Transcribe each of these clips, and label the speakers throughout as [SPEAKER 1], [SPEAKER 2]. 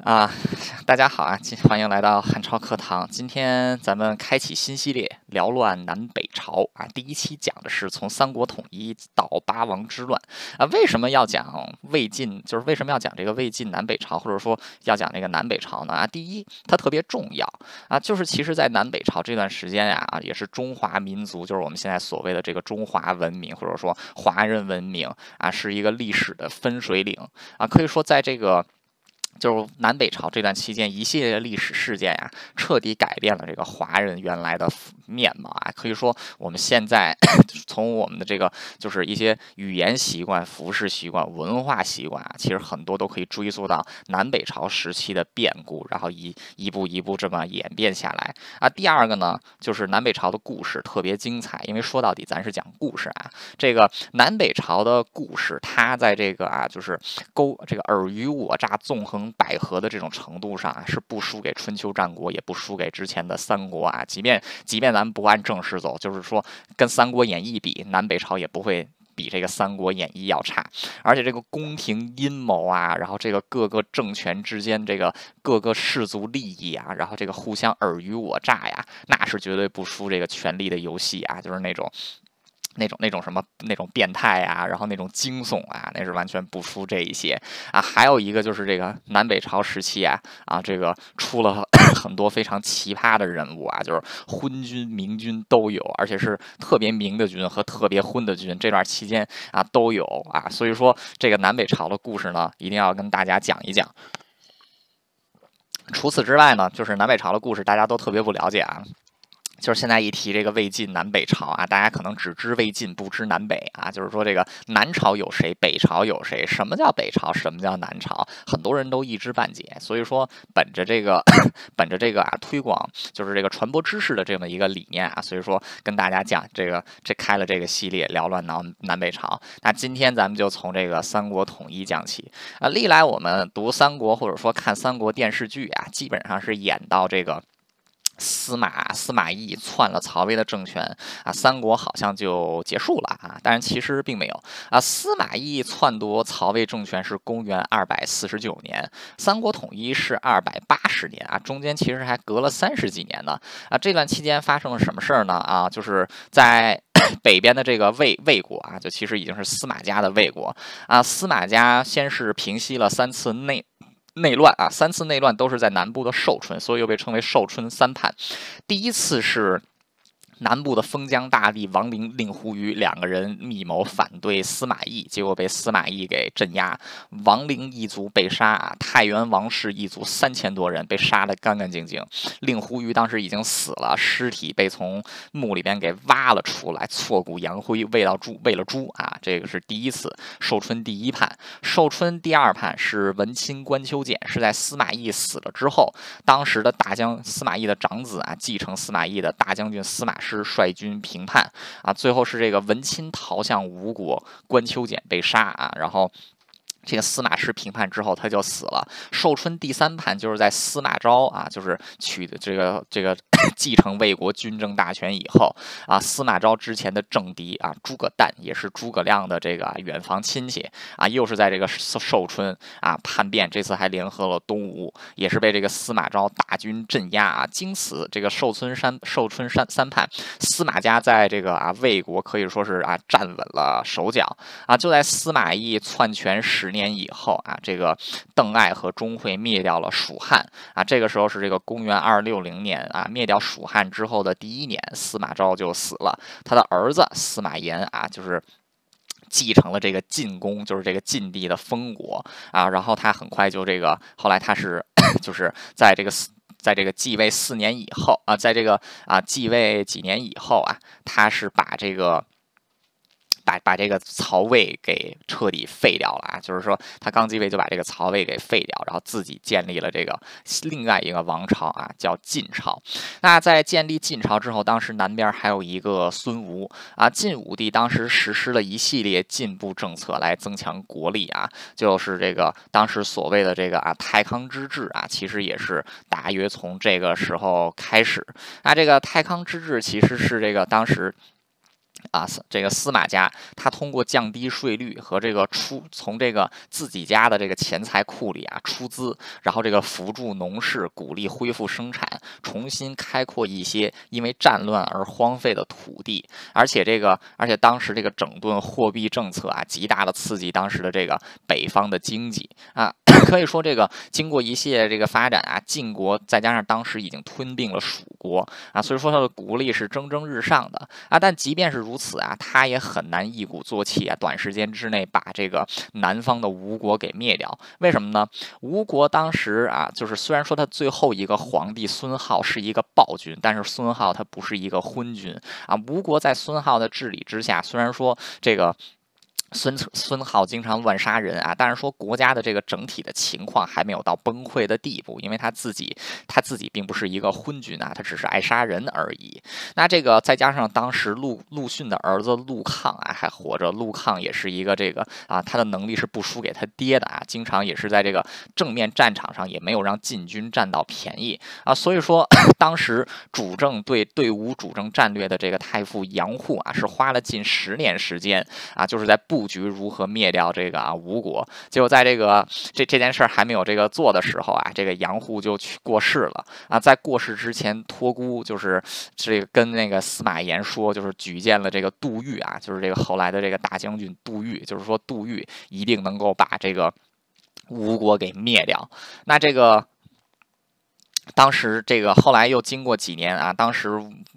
[SPEAKER 1] 啊，大家好啊！今欢迎来到汉朝课堂。今天咱们开启新系列，聊乱南北朝啊。第一期讲的是从三国统一到八王之乱啊。为什么要讲魏晋？就是为什么要讲这个魏晋南北朝，或者说要讲这个南北朝呢？啊，第一，它特别重要啊。就是其实，在南北朝这段时间呀，啊，也是中华民族，就是我们现在所谓的这个中华文明，或者说华人文明啊，是一个历史的分水岭啊。可以说，在这个。就是南北朝这段期间，一系列的历史事件呀，彻底改变了这个华人原来的面貌啊。可以说，我们现在 从我们的这个就是一些语言习惯、服饰习惯、文化习惯啊，其实很多都可以追溯到南北朝时期的变故，然后一一步一步这么演变下来啊。第二个呢，就是南北朝的故事特别精彩，因为说到底咱是讲故事啊。这个南北朝的故事，它在这个啊，就是勾这个尔虞我诈、纵横。百合的这种程度上啊，是不输给春秋战国，也不输给之前的三国啊。即便即便咱们不按正史走，就是说跟《三国演义》比，南北朝也不会比这个《三国演义》要差。而且这个宫廷阴谋啊，然后这个各个政权之间这个各个氏族利益啊，然后这个互相尔虞我诈呀，那是绝对不输这个权力的游戏啊，就是那种。那种那种什么那种变态啊，然后那种惊悚啊，那是完全不输这一些啊。还有一个就是这个南北朝时期啊啊，这个出了 很多非常奇葩的人物啊，就是昏君明君都有，而且是特别明的君和特别昏的君，这段期间啊都有啊。所以说这个南北朝的故事呢，一定要跟大家讲一讲。除此之外呢，就是南北朝的故事大家都特别不了解啊。就是现在一提这个魏晋南北朝啊，大家可能只知魏晋，不知南北啊。就是说这个南朝有谁，北朝有谁？什么叫北朝？什么叫南朝？很多人都一知半解。所以说，本着这个，本着这个啊，推广就是这个传播知识的这么一个理念啊，所以说跟大家讲这个，这开了这个系列聊乱南南北朝。那今天咱们就从这个三国统一讲起啊。历来我们读三国或者说看三国电视剧啊，基本上是演到这个。司马司马懿篡了曹魏的政权啊，三国好像就结束了啊，但是其实并没有啊。司马懿篡夺曹魏政权是公元二百四十九年，三国统一是二百八十年啊，中间其实还隔了三十几年呢啊。这段期间发生了什么事儿呢啊？就是在 北边的这个魏魏国啊，就其实已经是司马家的魏国啊。司马家先是平息了三次内。内乱啊，三次内乱都是在南部的寿春，所以又被称为寿春三叛。第一次是。南部的封疆大吏王陵、令狐虞两个人密谋反对司马懿，结果被司马懿给镇压，王陵一族被杀，太原王氏一族三千多人被杀得干干净净。令狐虞当时已经死了，尸体被从墓里边给挖了出来，挫骨扬灰，喂到猪，喂了猪啊！这个是第一次寿春第一叛。寿春第二叛是文钦关秋俭，是在司马懿死了之后，当时的大将司马懿的长子啊，继承司马懿的大将军司马师。是率军平叛啊，最后是这个文钦逃向吴国，关秋俭被杀啊，然后。这个司马师平叛之后，他就死了。寿春第三叛就是在司马昭啊，就是取的这个这个 继承魏国军政大权以后啊，司马昭之前的政敌啊，诸葛诞也是诸葛亮的这个远房亲戚啊，又是在这个寿春啊叛变，这次还联合了东吴，也是被这个司马昭大军镇压啊。经此这个寿春山寿春山三叛，司马家在这个啊魏国可以说是啊站稳了手脚啊。就在司马懿篡权时。年以后啊，这个邓艾和钟会灭掉了蜀汉啊。这个时候是这个公元二六零年啊，灭掉蜀汉之后的第一年，司马昭就死了。他的儿子司马炎啊，就是继承了这个晋公，就是这个晋帝的封国啊。然后他很快就这个，后来他是就是在这个在这个继位四年以后啊，在这个啊继位几年以后啊，他是把这个。把把这个曹魏给彻底废掉了啊！就是说，他刚继位就把这个曹魏给废掉，然后自己建立了这个另外一个王朝啊，叫晋朝。那在建立晋朝之后，当时南边还有一个孙吴啊。晋武帝当时实施了一系列进步政策来增强国力啊，就是这个当时所谓的这个啊太康之治啊，其实也是大约从这个时候开始。那这个太康之治其实是这个当时。啊，这个司马家，他通过降低税率和这个出从这个自己家的这个钱财库里啊出资，然后这个扶助农事，鼓励恢复生产，重新开阔一些因为战乱而荒废的土地，而且这个，而且当时这个整顿货币政策啊，极大的刺激当时的这个北方的经济啊。可以说，这个经过一系列这个发展啊，晋国再加上当时已经吞并了蜀国啊，所以说它的国力是蒸蒸日上的啊。但即便是如此啊，他也很难一鼓作气啊，短时间之内把这个南方的吴国给灭掉。为什么呢？吴国当时啊，就是虽然说他最后一个皇帝孙浩是一个暴君，但是孙浩他不是一个昏君啊。吴国在孙浩的治理之下，虽然说这个。孙孙浩经常乱杀人啊，但是说国家的这个整体的情况还没有到崩溃的地步，因为他自己他自己并不是一个昏君啊，他只是爱杀人而已。那这个再加上当时陆陆逊的儿子陆抗啊还活着，陆抗也是一个这个啊，他的能力是不输给他爹的啊，经常也是在这个正面战场上也没有让晋军占到便宜啊，所以说 当时主政对对吴主政战略的这个太傅杨护啊，是花了近十年时间啊，就是在布。布局如何灭掉这个啊吴国？结果在这个这这件事还没有这个做的时候啊，这个杨护就去过世了啊。在过世之前，托孤就是这个跟那个司马炎说，就是举荐了这个杜预啊，就是这个后来的这个大将军杜预，就是说杜预一定能够把这个吴国给灭掉。那这个。当时这个后来又经过几年啊，当时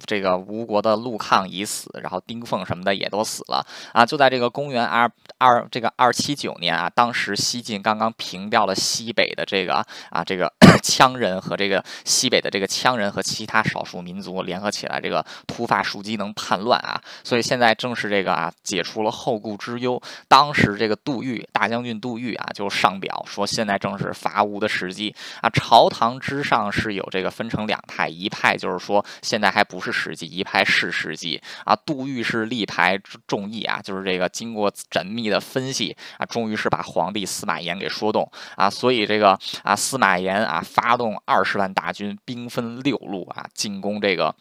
[SPEAKER 1] 这个吴国的陆抗已死，然后丁奉什么的也都死了啊。就在这个公元二二这个二七九年啊，当时西晋刚刚平掉了西北的这个啊这个 羌人和这个西北的这个羌人和其他少数民族联合起来，这个突发枢机能叛乱啊。所以现在正是这个啊解除了后顾之忧。当时这个杜预大将军杜预啊就上表说，现在正是伐吴的时机啊，朝堂之上。是有这个分成两派，一派就是说现在还不是时机，一派是时机啊。杜预是力排众议啊，就是这个经过缜密的分析啊，终于是把皇帝司马炎给说动啊，所以这个啊司马炎啊发动二十万大军，兵分六路啊进攻这个。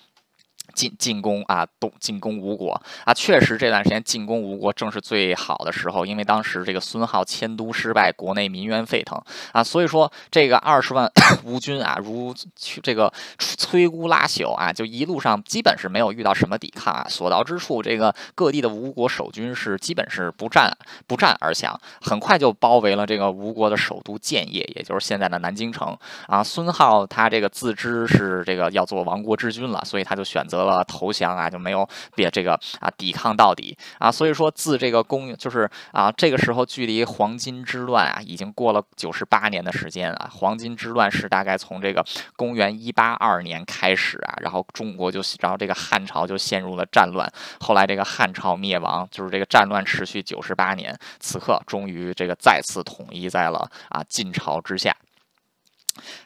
[SPEAKER 1] 进进攻啊，东进攻吴国啊，确实这段时间进攻吴国正是最好的时候，因为当时这个孙浩迁都失败，国内民怨沸腾啊，所以说这个二十万 吴军啊，如这个摧枯拉朽啊，就一路上基本是没有遇到什么抵抗啊，所到之处，这个各地的吴国守军是基本是不战不战而降，很快就包围了这个吴国的首都建业，也就是现在的南京城啊。孙浩他这个自知是这个要做亡国之君了，所以他就选择。了投降啊，就没有别这个啊抵抗到底啊，所以说自这个公就是啊这个时候距离黄巾之乱啊已经过了九十八年的时间啊，黄巾之乱是大概从这个公元一八二年开始啊，然后中国就然后这个汉朝就陷入了战乱，后来这个汉朝灭亡，就是这个战乱持续九十八年，此刻终于这个再次统一在了啊晋朝之下。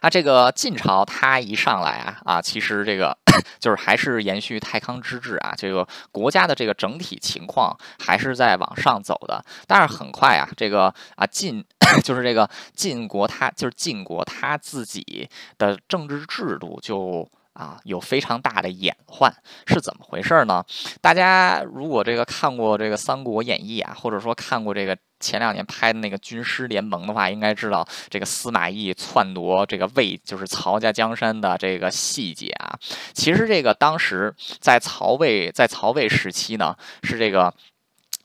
[SPEAKER 1] 啊，这个晋朝它一上来啊啊，其实这个就是还是延续太康之治啊，这个国家的这个整体情况还是在往上走的。但是很快啊，这个啊晋 就是这个晋国，它就是晋国他自己的政治制度就。啊，有非常大的演换，是怎么回事呢？大家如果这个看过这个《三国演义》啊，或者说看过这个前两年拍的那个《军师联盟》的话，应该知道这个司马懿篡夺这个魏，就是曹家江山的这个细节啊。其实这个当时在曹魏，在曹魏时期呢，是这个。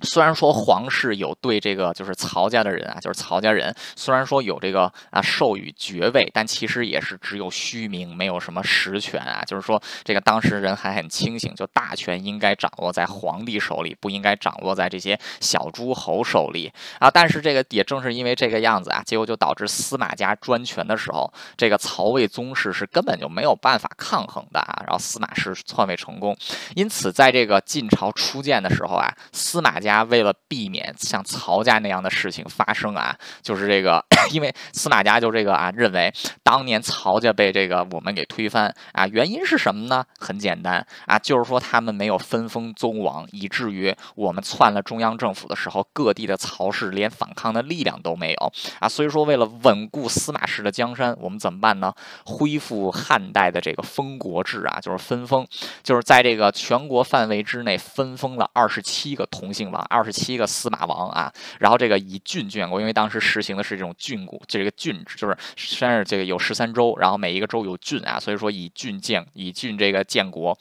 [SPEAKER 1] 虽然说皇室有对这个就是曹家的人啊，就是曹家人，虽然说有这个啊授予爵位，但其实也是只有虚名，没有什么实权啊。就是说这个当时人还很清醒，就大权应该掌握在皇帝手里，不应该掌握在这些小诸侯手里啊。但是这个也正是因为这个样子啊，结果就导致司马家专权的时候，这个曹魏宗室是根本就没有办法抗衡的啊。然后司马氏篡位成功，因此在这个晋朝初建的时候啊，司马家。家为了避免像曹家那样的事情发生啊，就是这个，因为司马家就这个啊，认为当年曹家被这个我们给推翻啊，原因是什么呢？很简单啊，就是说他们没有分封宗王，以至于我们篡了中央政府的时候，各地的曹氏连反抗的力量都没有啊。所以说，为了稳固司马氏的江山，我们怎么办呢？恢复汉代的这个封国制啊，就是分封，就是在这个全国范围之内分封了二十七个同姓王，二十七个司马王啊。然后这个以郡建国，因为当时实行的是这种郡国，这个郡制，就是虽然是这个有十三州，然后每一个州有郡啊，所以说以郡建，以郡这个建国。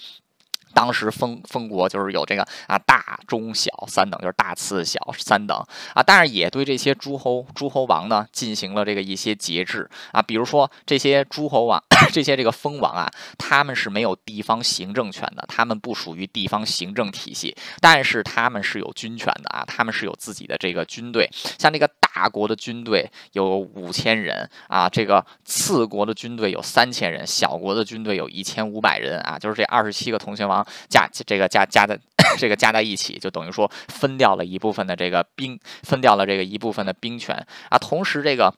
[SPEAKER 1] 当时封封国就是有这个啊大中小三等，就是大次小三等。啊，但是也对这些诸侯诸侯王呢进行了这个一些节制。啊，比如说这些诸侯王 这些这个封王啊，他们是没有地方行政权的，他们不属于地方行政体系，但是他们是有军权的啊，他们是有自己的这个军队，像这个大国的军队有五千人啊，这个次国的军队有三千人，小国的军队有一千五百人啊，就是这二十七个同姓王。加这个加加的 这个加在一起，就等于说分掉了一部分的这个兵，分掉了这个一部分的兵权啊。同时，这个。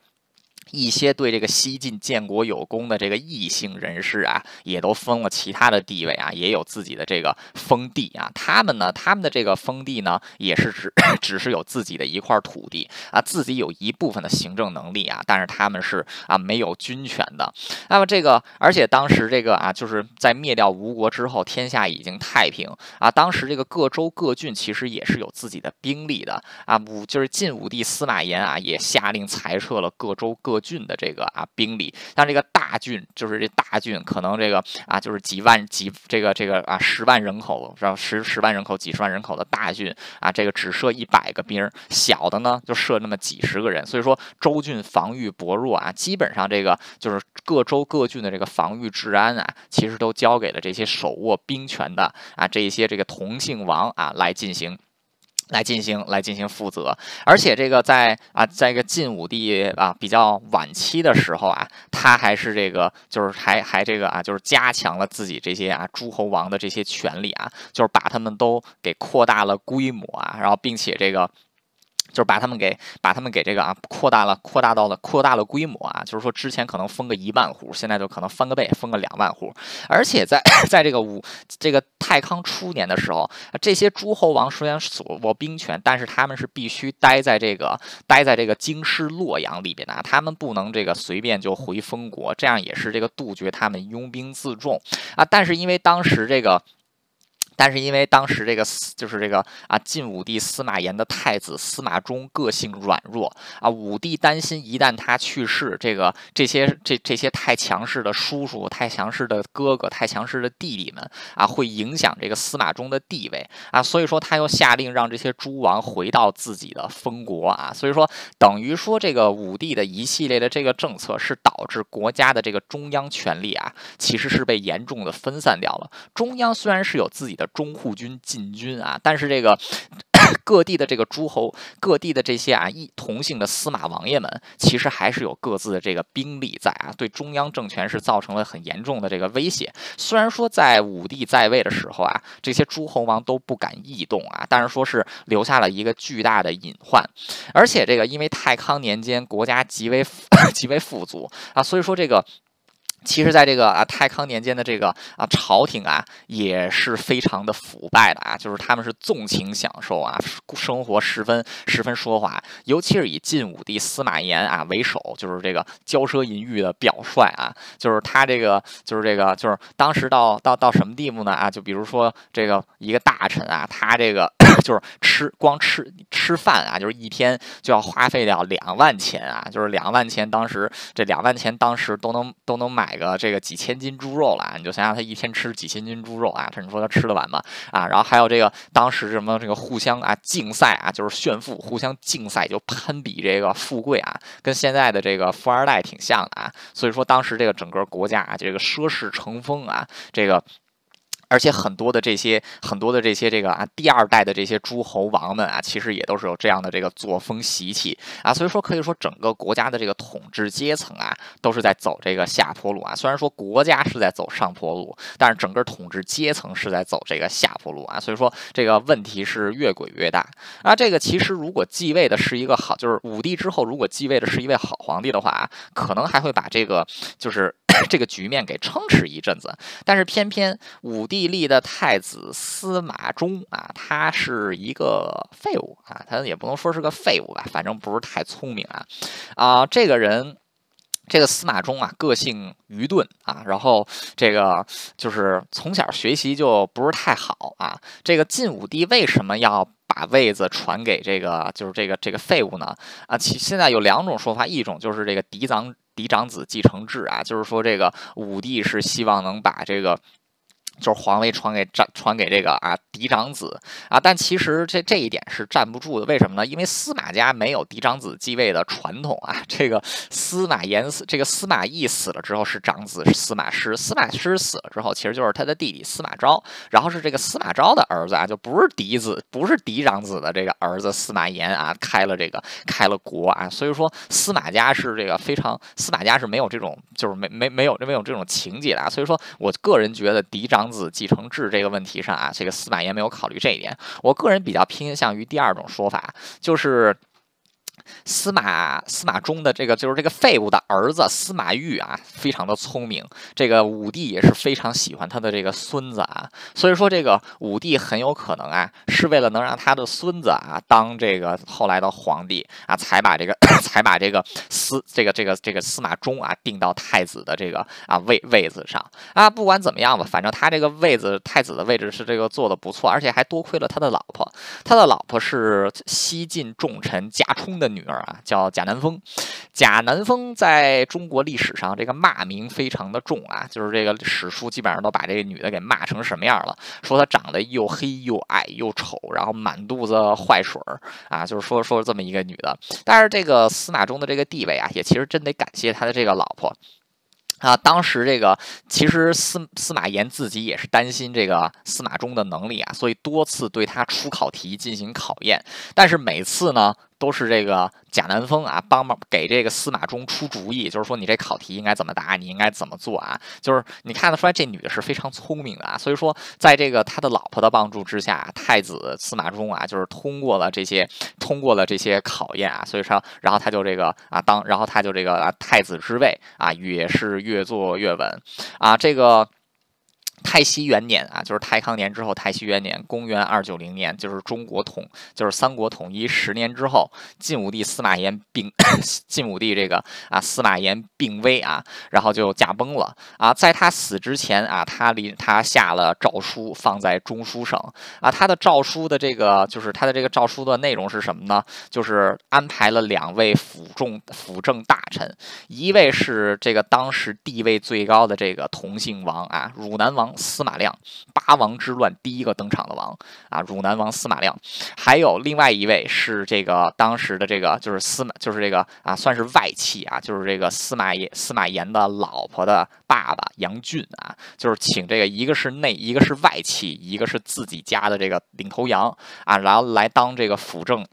[SPEAKER 1] 一些对这个西晋建国有功的这个异姓人士啊，也都封了其他的地位啊，也有自己的这个封地啊。他们呢，他们的这个封地呢，也是只 只是有自己的一块土地啊，自己有一部分的行政能力啊，但是他们是啊没有军权的。那么这个，而且当时这个啊，就是在灭掉吴国之后，天下已经太平啊。当时这个各州各郡其实也是有自己的兵力的啊。武就是晋武帝司马炎啊，也下令裁撤了各州各。郡的这个啊兵力，像这个大郡，就是这大郡，可能这个啊就是几万几这个这个啊十万人口，是吧？十十万人口、几十万人口的大郡啊，这个只设一百个兵，小的呢就设那么几十个人。所以说州郡防御薄弱啊，基本上这个就是各州各郡的这个防御治安啊，其实都交给了这些手握兵权的啊这一些这个同姓王啊来进行。来进行来进行负责，而且这个在啊，在一个晋武帝啊比较晚期的时候啊，他还是这个就是还还这个啊，就是加强了自己这些啊诸侯王的这些权利啊，就是把他们都给扩大了规模啊，然后并且这个。就是把他们给把他们给这个啊扩大了，扩大到了扩大了规模啊，就是说之前可能封个一万户，现在就可能翻个倍，封个两万户。而且在 在这个武这个太康初年的时候，这些诸侯王虽然所握兵权，但是他们是必须待在这个待在这个京师洛阳里边的，他们不能这个随便就回封国，这样也是这个杜绝他们拥兵自重啊。但是因为当时这个。但是因为当时这个就是这个啊晋武帝司马炎的太子司马衷个性软弱啊，武帝担心一旦他去世，这个这些这这些太强势的叔叔、太强势的哥哥、太强势的弟弟们啊，会影响这个司马衷的地位啊，所以说他又下令让这些诸王回到自己的封国啊，所以说等于说这个武帝的一系列的这个政策是导致国家的这个中央权力啊，其实是被严重的分散掉了。中央虽然是有自己的。中护军禁军啊，但是这个 各地的这个诸侯，各地的这些啊一同姓的司马王爷们，其实还是有各自的这个兵力在啊，对中央政权是造成了很严重的这个威胁。虽然说在武帝在位的时候啊，这些诸侯王都不敢异动啊，但是说是留下了一个巨大的隐患。而且这个因为太康年间国家极为 极为富足啊，所以说这个。其实，在这个啊太康年间的这个啊朝廷啊，也是非常的腐败的啊，就是他们是纵情享受啊，生活十分十分奢华，尤其是以晋武帝司马炎啊为首，就是这个骄奢淫欲的表率啊，就是他这个就是这个就是当时到到到什么地步呢啊？就比如说这个一个大臣啊，他这个 就是吃光吃吃饭啊，就是一天就要花费掉两万钱啊，就是两万钱，当时这两万钱当时都能都能买。个这个几千斤猪肉了，你就想想他一天吃几千斤猪肉啊，他你说他吃得完吗？啊，然后还有这个当时什么这个互相啊竞赛啊，就是炫富，互相竞赛就攀比这个富贵啊，跟现在的这个富二代挺像的啊。所以说当时这个整个国家啊，这个奢侈成风啊，这个。而且很多的这些很多的这些这个啊，第二代的这些诸侯王们啊，其实也都是有这样的这个作风习气啊，所以说可以说整个国家的这个统治阶层啊，都是在走这个下坡路啊。虽然说国家是在走上坡路，但是整个统治阶层是在走这个下坡路啊。所以说这个问题是越滚越大啊。这个其实如果继位的是一个好，就是武帝之后如果继位的是一位好皇帝的话，可能还会把这个就是。这个局面给撑持一阵子，但是偏偏武帝立的太子司马衷啊，他是一个废物啊，他也不能说是个废物吧，反正不是太聪明啊。啊，这个人，这个司马衷啊，个性愚钝啊，然后这个就是从小学习就不是太好啊。这个晋武帝为什么要把位子传给这个就是这个这个废物呢？啊，其现在有两种说法，一种就是这个嫡长。嫡长子继承制啊，就是说这个武帝是希望能把这个。就是皇位传给传传给这个啊嫡长子啊，但其实这这一点是站不住的。为什么呢？因为司马家没有嫡长子继位的传统啊。这个司马炎死，这个司马懿死了之后是长子司马师，司马师死了之后其实就是他的弟弟司马昭，然后是这个司马昭的儿子啊，就不是嫡子，不是嫡长子的这个儿子司马炎啊，开了这个开了国啊。所以说司马家是这个非常司马家是没有这种就是没没没有没有这种情节的啊。所以说我个人觉得嫡长。长子继承制这个问题上啊，这个司马炎没有考虑这一点。我个人比较偏向于第二种说法，就是。司马司马衷的这个就是这个废物的儿子司马昱啊，非常的聪明。这个武帝也是非常喜欢他的这个孙子啊，所以说这个武帝很有可能啊，是为了能让他的孙子啊当这个后来的皇帝啊，才把这个 才把这个司这个这个这个司马衷啊定到太子的这个啊位位子上啊。不管怎么样吧，反正他这个位子太子的位置是这个做的不错，而且还多亏了他的老婆，他的老婆是西晋重臣贾充的。女儿啊，叫贾南风。贾南风在中国历史上这个骂名非常的重啊，就是这个史书基本上都把这个女的给骂成什么样了？说她长得又黑又矮又丑，然后满肚子坏水儿啊，就是说说这么一个女的。但是这个司马衷的这个地位啊，也其实真得感谢他的这个老婆。啊，当时这个其实司司马炎自己也是担心这个司马衷的能力啊，所以多次对他出考题进行考验，但是每次呢。都是这个贾南风啊，帮忙给这个司马衷出主意，就是说你这考题应该怎么答，你应该怎么做啊？就是你看得出来这女的是非常聪明的啊，所以说在这个他的老婆的帮助之下，太子司马衷啊，就是通过了这些通过了这些考验啊，所以说然后他就这个啊当，然后他就这个啊太子之位啊也是越做越稳啊，这个。太熙元年啊，就是太康年之后，太熙元年，公元二九零年，就是中国统，就是三国统一十年之后，晋武帝司马炎病，晋武帝这个啊，司马炎病危啊，然后就驾崩了啊。在他死之前啊，他临他下了诏书，放在中书省啊。他的诏书的这个，就是他的这个诏书的内容是什么呢？就是安排了两位辅政 辅政大臣，一位是这个当时地位最高的这个同姓王啊，汝南王。司马亮，八王之乱第一个登场的王啊，汝南王司马亮，还有另外一位是这个当时的这个就是司马，就是这个啊，算是外戚啊，就是这个司马炎司马炎的老婆的爸爸杨俊啊，就是请这个一个是内，一个是外戚，一个是自己家的这个领头羊啊，然后来当这个辅政。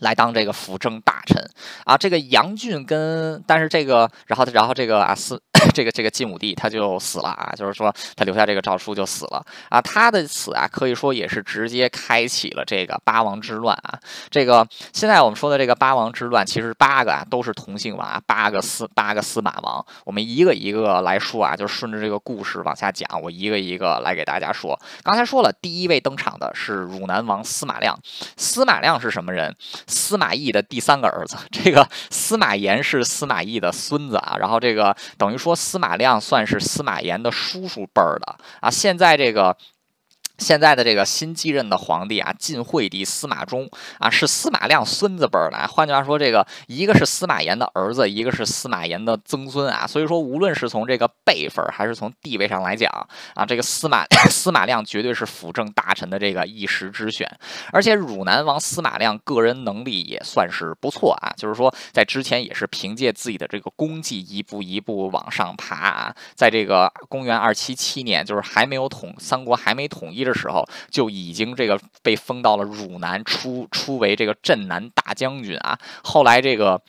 [SPEAKER 1] 来当这个辅政大臣啊，这个杨俊跟，但是这个，然后然后这个啊司，这个这个晋武帝他就死了啊，就是说他留下这个诏书就死了啊，他的死啊可以说也是直接开启了这个八王之乱啊。这个现在我们说的这个八王之乱，其实八个啊都是同姓王啊，八个司八个司马王，我们一个一个来说啊，就顺着这个故事往下讲，我一个一个来给大家说。刚才说了，第一位登场的是汝南王司马亮，司马亮是什么人？司马懿的第三个儿子，这个司马炎是司马懿的孙子啊，然后这个等于说说司马亮算是司马炎的叔叔辈儿的啊。现在这个。现在的这个新继任的皇帝啊，晋惠帝司马衷啊，是司马亮孙子辈儿的。换句话说，这个一个是司马炎的儿子，一个是司马炎的曾孙啊。所以说，无论是从这个辈分还是从地位上来讲啊，这个司马 司马亮绝对是辅政大臣的这个一时之选。而且，汝南王司马亮个人能力也算是不错啊，就是说在之前也是凭借自己的这个功绩一步一步往上爬啊。在这个公元二七七年，就是还没有统三国还没统一的。时候就已经这个被封到了汝南，出出为这个镇南大将军啊。后来这个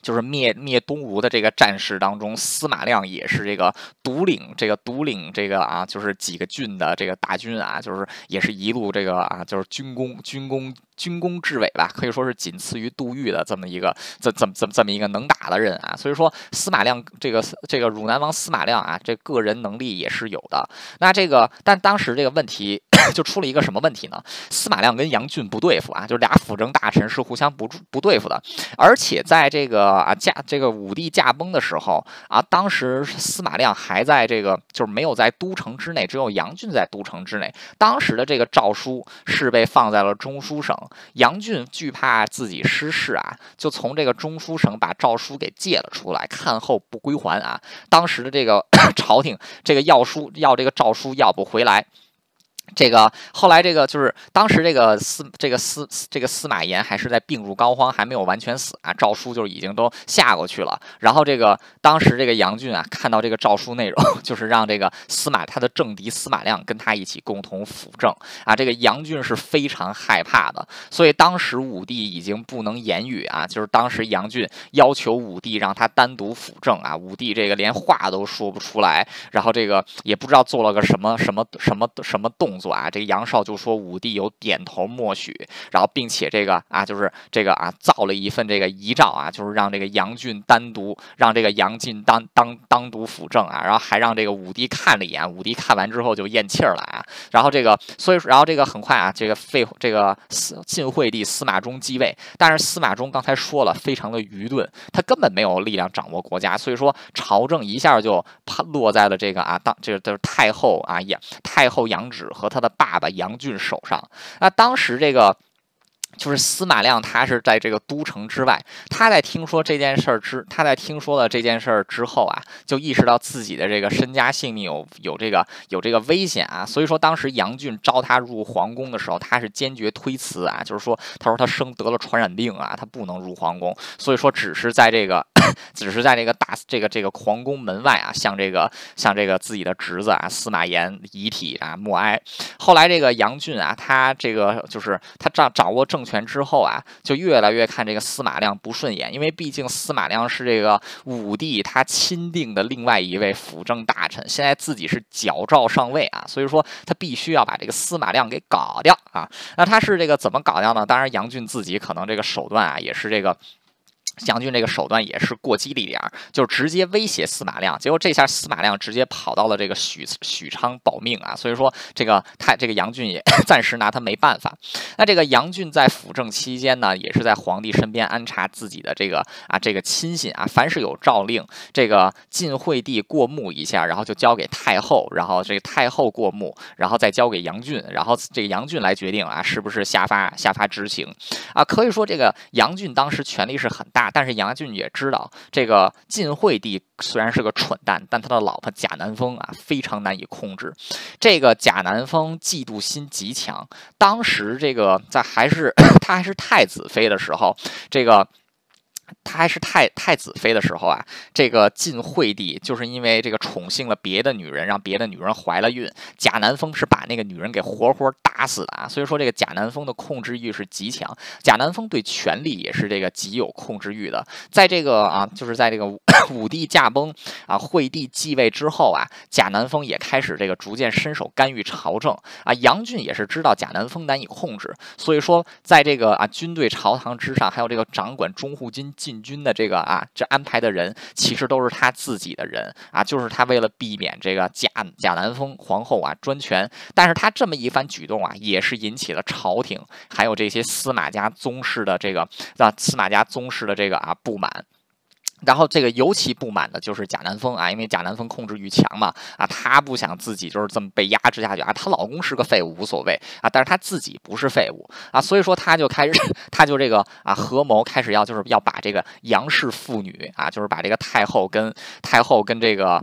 [SPEAKER 1] 就是灭灭东吴的这个战事当中，司马亮也是这个独领这个独领这个啊，就是几个郡的这个大军啊，就是也是一路这个啊，就是军功军功。军功至伟吧，可以说是仅次于杜预的这么一个，这这这这么一个能打的人啊。所以说，司马亮这个这个汝南王司马亮啊，这个人能力也是有的。那这个，但当时这个问题 就出了一个什么问题呢？司马亮跟杨俊不对付啊，就俩辅政大臣是互相不不对付的。而且在这个啊驾这个武帝驾崩的时候啊，当时司马亮还在这个就是没有在都城之内，只有杨俊在都城之内。当时的这个诏书是被放在了中书省。杨俊惧怕自己失势啊，就从这个中书省把诏书给借了出来，看后不归还啊。当时的这个 朝廷，这个要书要这个诏书要不回来。这个后来，这个就是当时这个司这个司这个司马炎还是在病入膏肓，还没有完全死啊。诏书就已经都下过去了。然后这个当时这个杨俊啊，看到这个诏书内容，就是让这个司马他的政敌司马亮跟他一起共同辅政啊。这个杨俊是非常害怕的，所以当时武帝已经不能言语啊。就是当时杨俊要求武帝让他单独辅政啊，武帝这个连话都说不出来，然后这个也不知道做了个什么什么什么什么动。作左啊，这个杨绍就说武帝有点头默许，然后并且这个啊，就是这个啊，造了一份这个遗诏啊，就是让这个杨俊单独让这个杨进当当当独辅政啊，然后还让这个武帝看了一眼，武帝看完之后就咽气儿了啊，然后这个所以然后这个很快啊，这个废这个司晋惠帝司马衷继位，但是司马衷刚才说了，非常的愚钝，他根本没有力量掌握国家，所以说朝政一下就落在了这个啊当这个就是太后啊也太后杨芷和。他的爸爸杨俊手上，那当时这个。就是司马亮，他是在这个都城之外。他在听说这件事儿之，他在听说了这件事儿之后啊，就意识到自己的这个身家性命有有这个有这个危险啊。所以说，当时杨俊招他入皇宫的时候，他是坚决推辞啊，就是说，他说他生得了传染病啊，他不能入皇宫。所以说，只是在这个，只是在这个大这个这个皇宫门外啊，向这个向这个自己的侄子啊司马炎遗体啊默哀。后来这个杨俊啊，他这个就是他掌掌握政。政权之后啊，就越来越看这个司马亮不顺眼，因为毕竟司马亮是这个武帝他钦定的另外一位辅政大臣，现在自己是矫诏上位啊，所以说他必须要把这个司马亮给搞掉啊。那他是这个怎么搞掉呢？当然，杨俊自己可能这个手段啊，也是这个。将军这个手段也是过激了一点儿，就直接威胁司马亮，结果这下司马亮直接跑到了这个许许昌保命啊，所以说这个他这个杨俊也 暂时拿他没办法。那这个杨俊在辅政期间呢，也是在皇帝身边安插自己的这个啊这个亲信啊，凡是有诏令，这个晋惠帝过目一下，然后就交给太后，然后这个太后过目，然后再交给杨俊，然后这个杨俊来决定啊是不是下发下发执行啊，可以说这个杨俊当时权力是很大。但是杨俊也知道，这个晋惠帝虽然是个蠢蛋，但他的老婆贾南风啊非常难以控制。这个贾南风嫉妒心极强，当时这个在还是 他还是太子妃的时候，这个。他还是太太子妃的时候啊，这个晋惠帝就是因为这个宠幸了别的女人，让别的女人怀了孕，贾南风是把那个女人给活活打死的啊。所以说这个贾南风的控制欲是极强，贾南风对权力也是这个极有控制欲的。在这个啊，就是在这个武 帝驾崩啊，惠帝继位之后啊，贾南风也开始这个逐渐伸手干预朝政啊。杨俊也是知道贾南风难以控制，所以说在这个啊军队朝堂之上，还有这个掌管中护军。禁军的这个啊，这安排的人其实都是他自己的人啊，就是他为了避免这个贾贾南风皇后啊专权，但是他这么一番举动啊，也是引起了朝廷还有这些司马家宗室的这个啊司马家宗室的这个啊不满。然后这个尤其不满的就是贾南风啊，因为贾南风控制欲强嘛，啊，她不想自己就是这么被压制下去啊，她老公是个废物无所谓啊，但是她自己不是废物啊，所以说她就开始，她就这个啊合谋开始要就是要把这个杨氏妇女啊，就是把这个太后跟太后跟这个。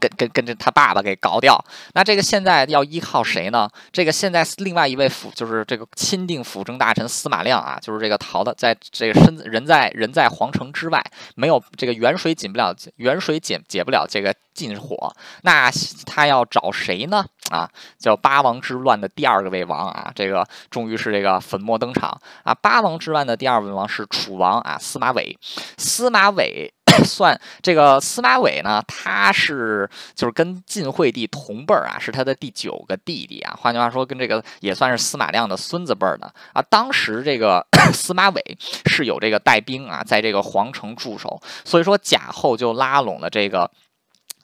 [SPEAKER 1] 跟跟跟着他爸爸给搞掉，那这个现在要依靠谁呢？这个现在另外一位辅就是这个钦定辅政大臣司马亮啊，就是这个逃的，在这个身人在人在皇城之外，没有这个远水解不了远水解解不了这个近火，那他要找谁呢？啊，叫八王之乱的第二个位王啊，这个终于是这个粉墨登场啊！八王之乱的第二位王是楚王啊，司马伟，司马伟。算这个司马伟呢，他是就是跟晋惠帝同辈儿啊，是他的第九个弟弟啊。换句话说，跟这个也算是司马亮的孙子辈儿的啊。当时这个 司马伟是有这个带兵啊，在这个皇城驻守，所以说贾后就拉拢了这个。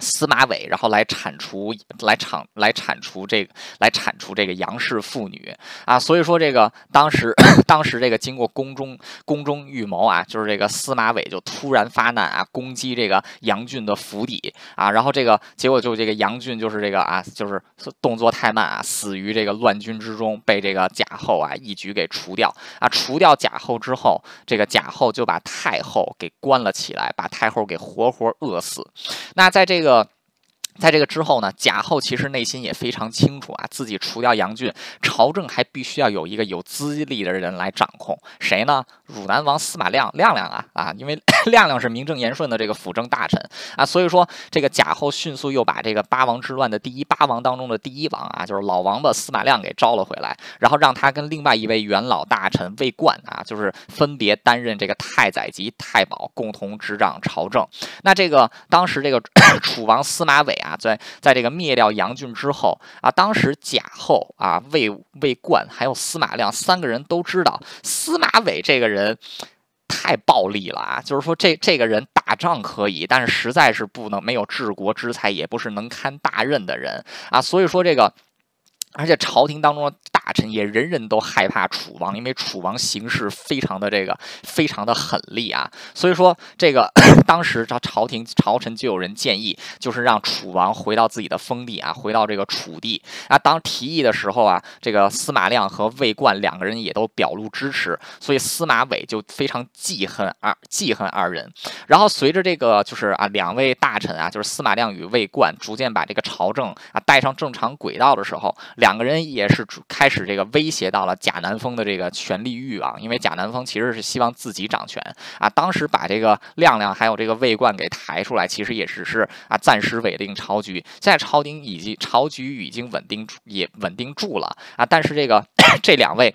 [SPEAKER 1] 司马伟，然后来铲除，来铲，来铲除这个，来铲除这个杨氏妇女。啊，所以说这个当时，当时这个经过宫中宫中预谋啊，就是这个司马伟就突然发难啊，攻击这个杨俊的府邸。啊，然后这个结果就这个杨俊就是这个啊，就是动作太慢啊，死于这个乱军之中，被这个贾后啊一举给除掉。啊，除掉贾后之后，这个贾后就把太后给关了起来，把太后给活活饿死，那在这个。个在这个之后呢，贾后其实内心也非常清楚啊，自己除掉杨俊，朝政还必须要有一个有资历的人来掌控，谁呢？汝南王司马亮，亮亮啊啊，因为 亮亮是名正言顺的这个辅政大臣啊，所以说这个贾后迅速又把这个八王之乱的第一八王当中的第一王啊，就是老王的司马亮给招了回来，然后让他跟另外一位元老大臣魏冠啊，就是分别担任这个太宰及太保，共同执掌朝政。那这个当时这个 楚王司马伟。啊，在在这个灭掉杨俊之后啊，当时贾后啊、魏魏冠还有司马亮三个人都知道司马伟这个人太暴力了啊，就是说这这个人打仗可以，但是实在是不能没有治国之才，也不是能堪大任的人啊，所以说这个，而且朝廷当中。大臣也人人都害怕楚王，因为楚王行事非常的这个非常的狠厉啊，所以说这个 当时朝朝廷朝臣就有人建议，就是让楚王回到自己的封地啊，回到这个楚地啊。当提议的时候啊，这个司马亮和魏冠两个人也都表露支持，所以司马伟就非常记恨二记恨二人。然后随着这个就是啊两位大臣啊，就是司马亮与魏冠逐渐把这个朝政啊带上正常轨道的时候，两个人也是开。使这个威胁到了贾南风的这个权力欲望，因为贾南风其实是希望自己掌权啊。当时把这个亮亮还有这个魏冠给抬出来，其实也只是啊暂时稳定朝局。现在朝廷已经朝局已经稳定也稳定住了啊，但是这个 这两位。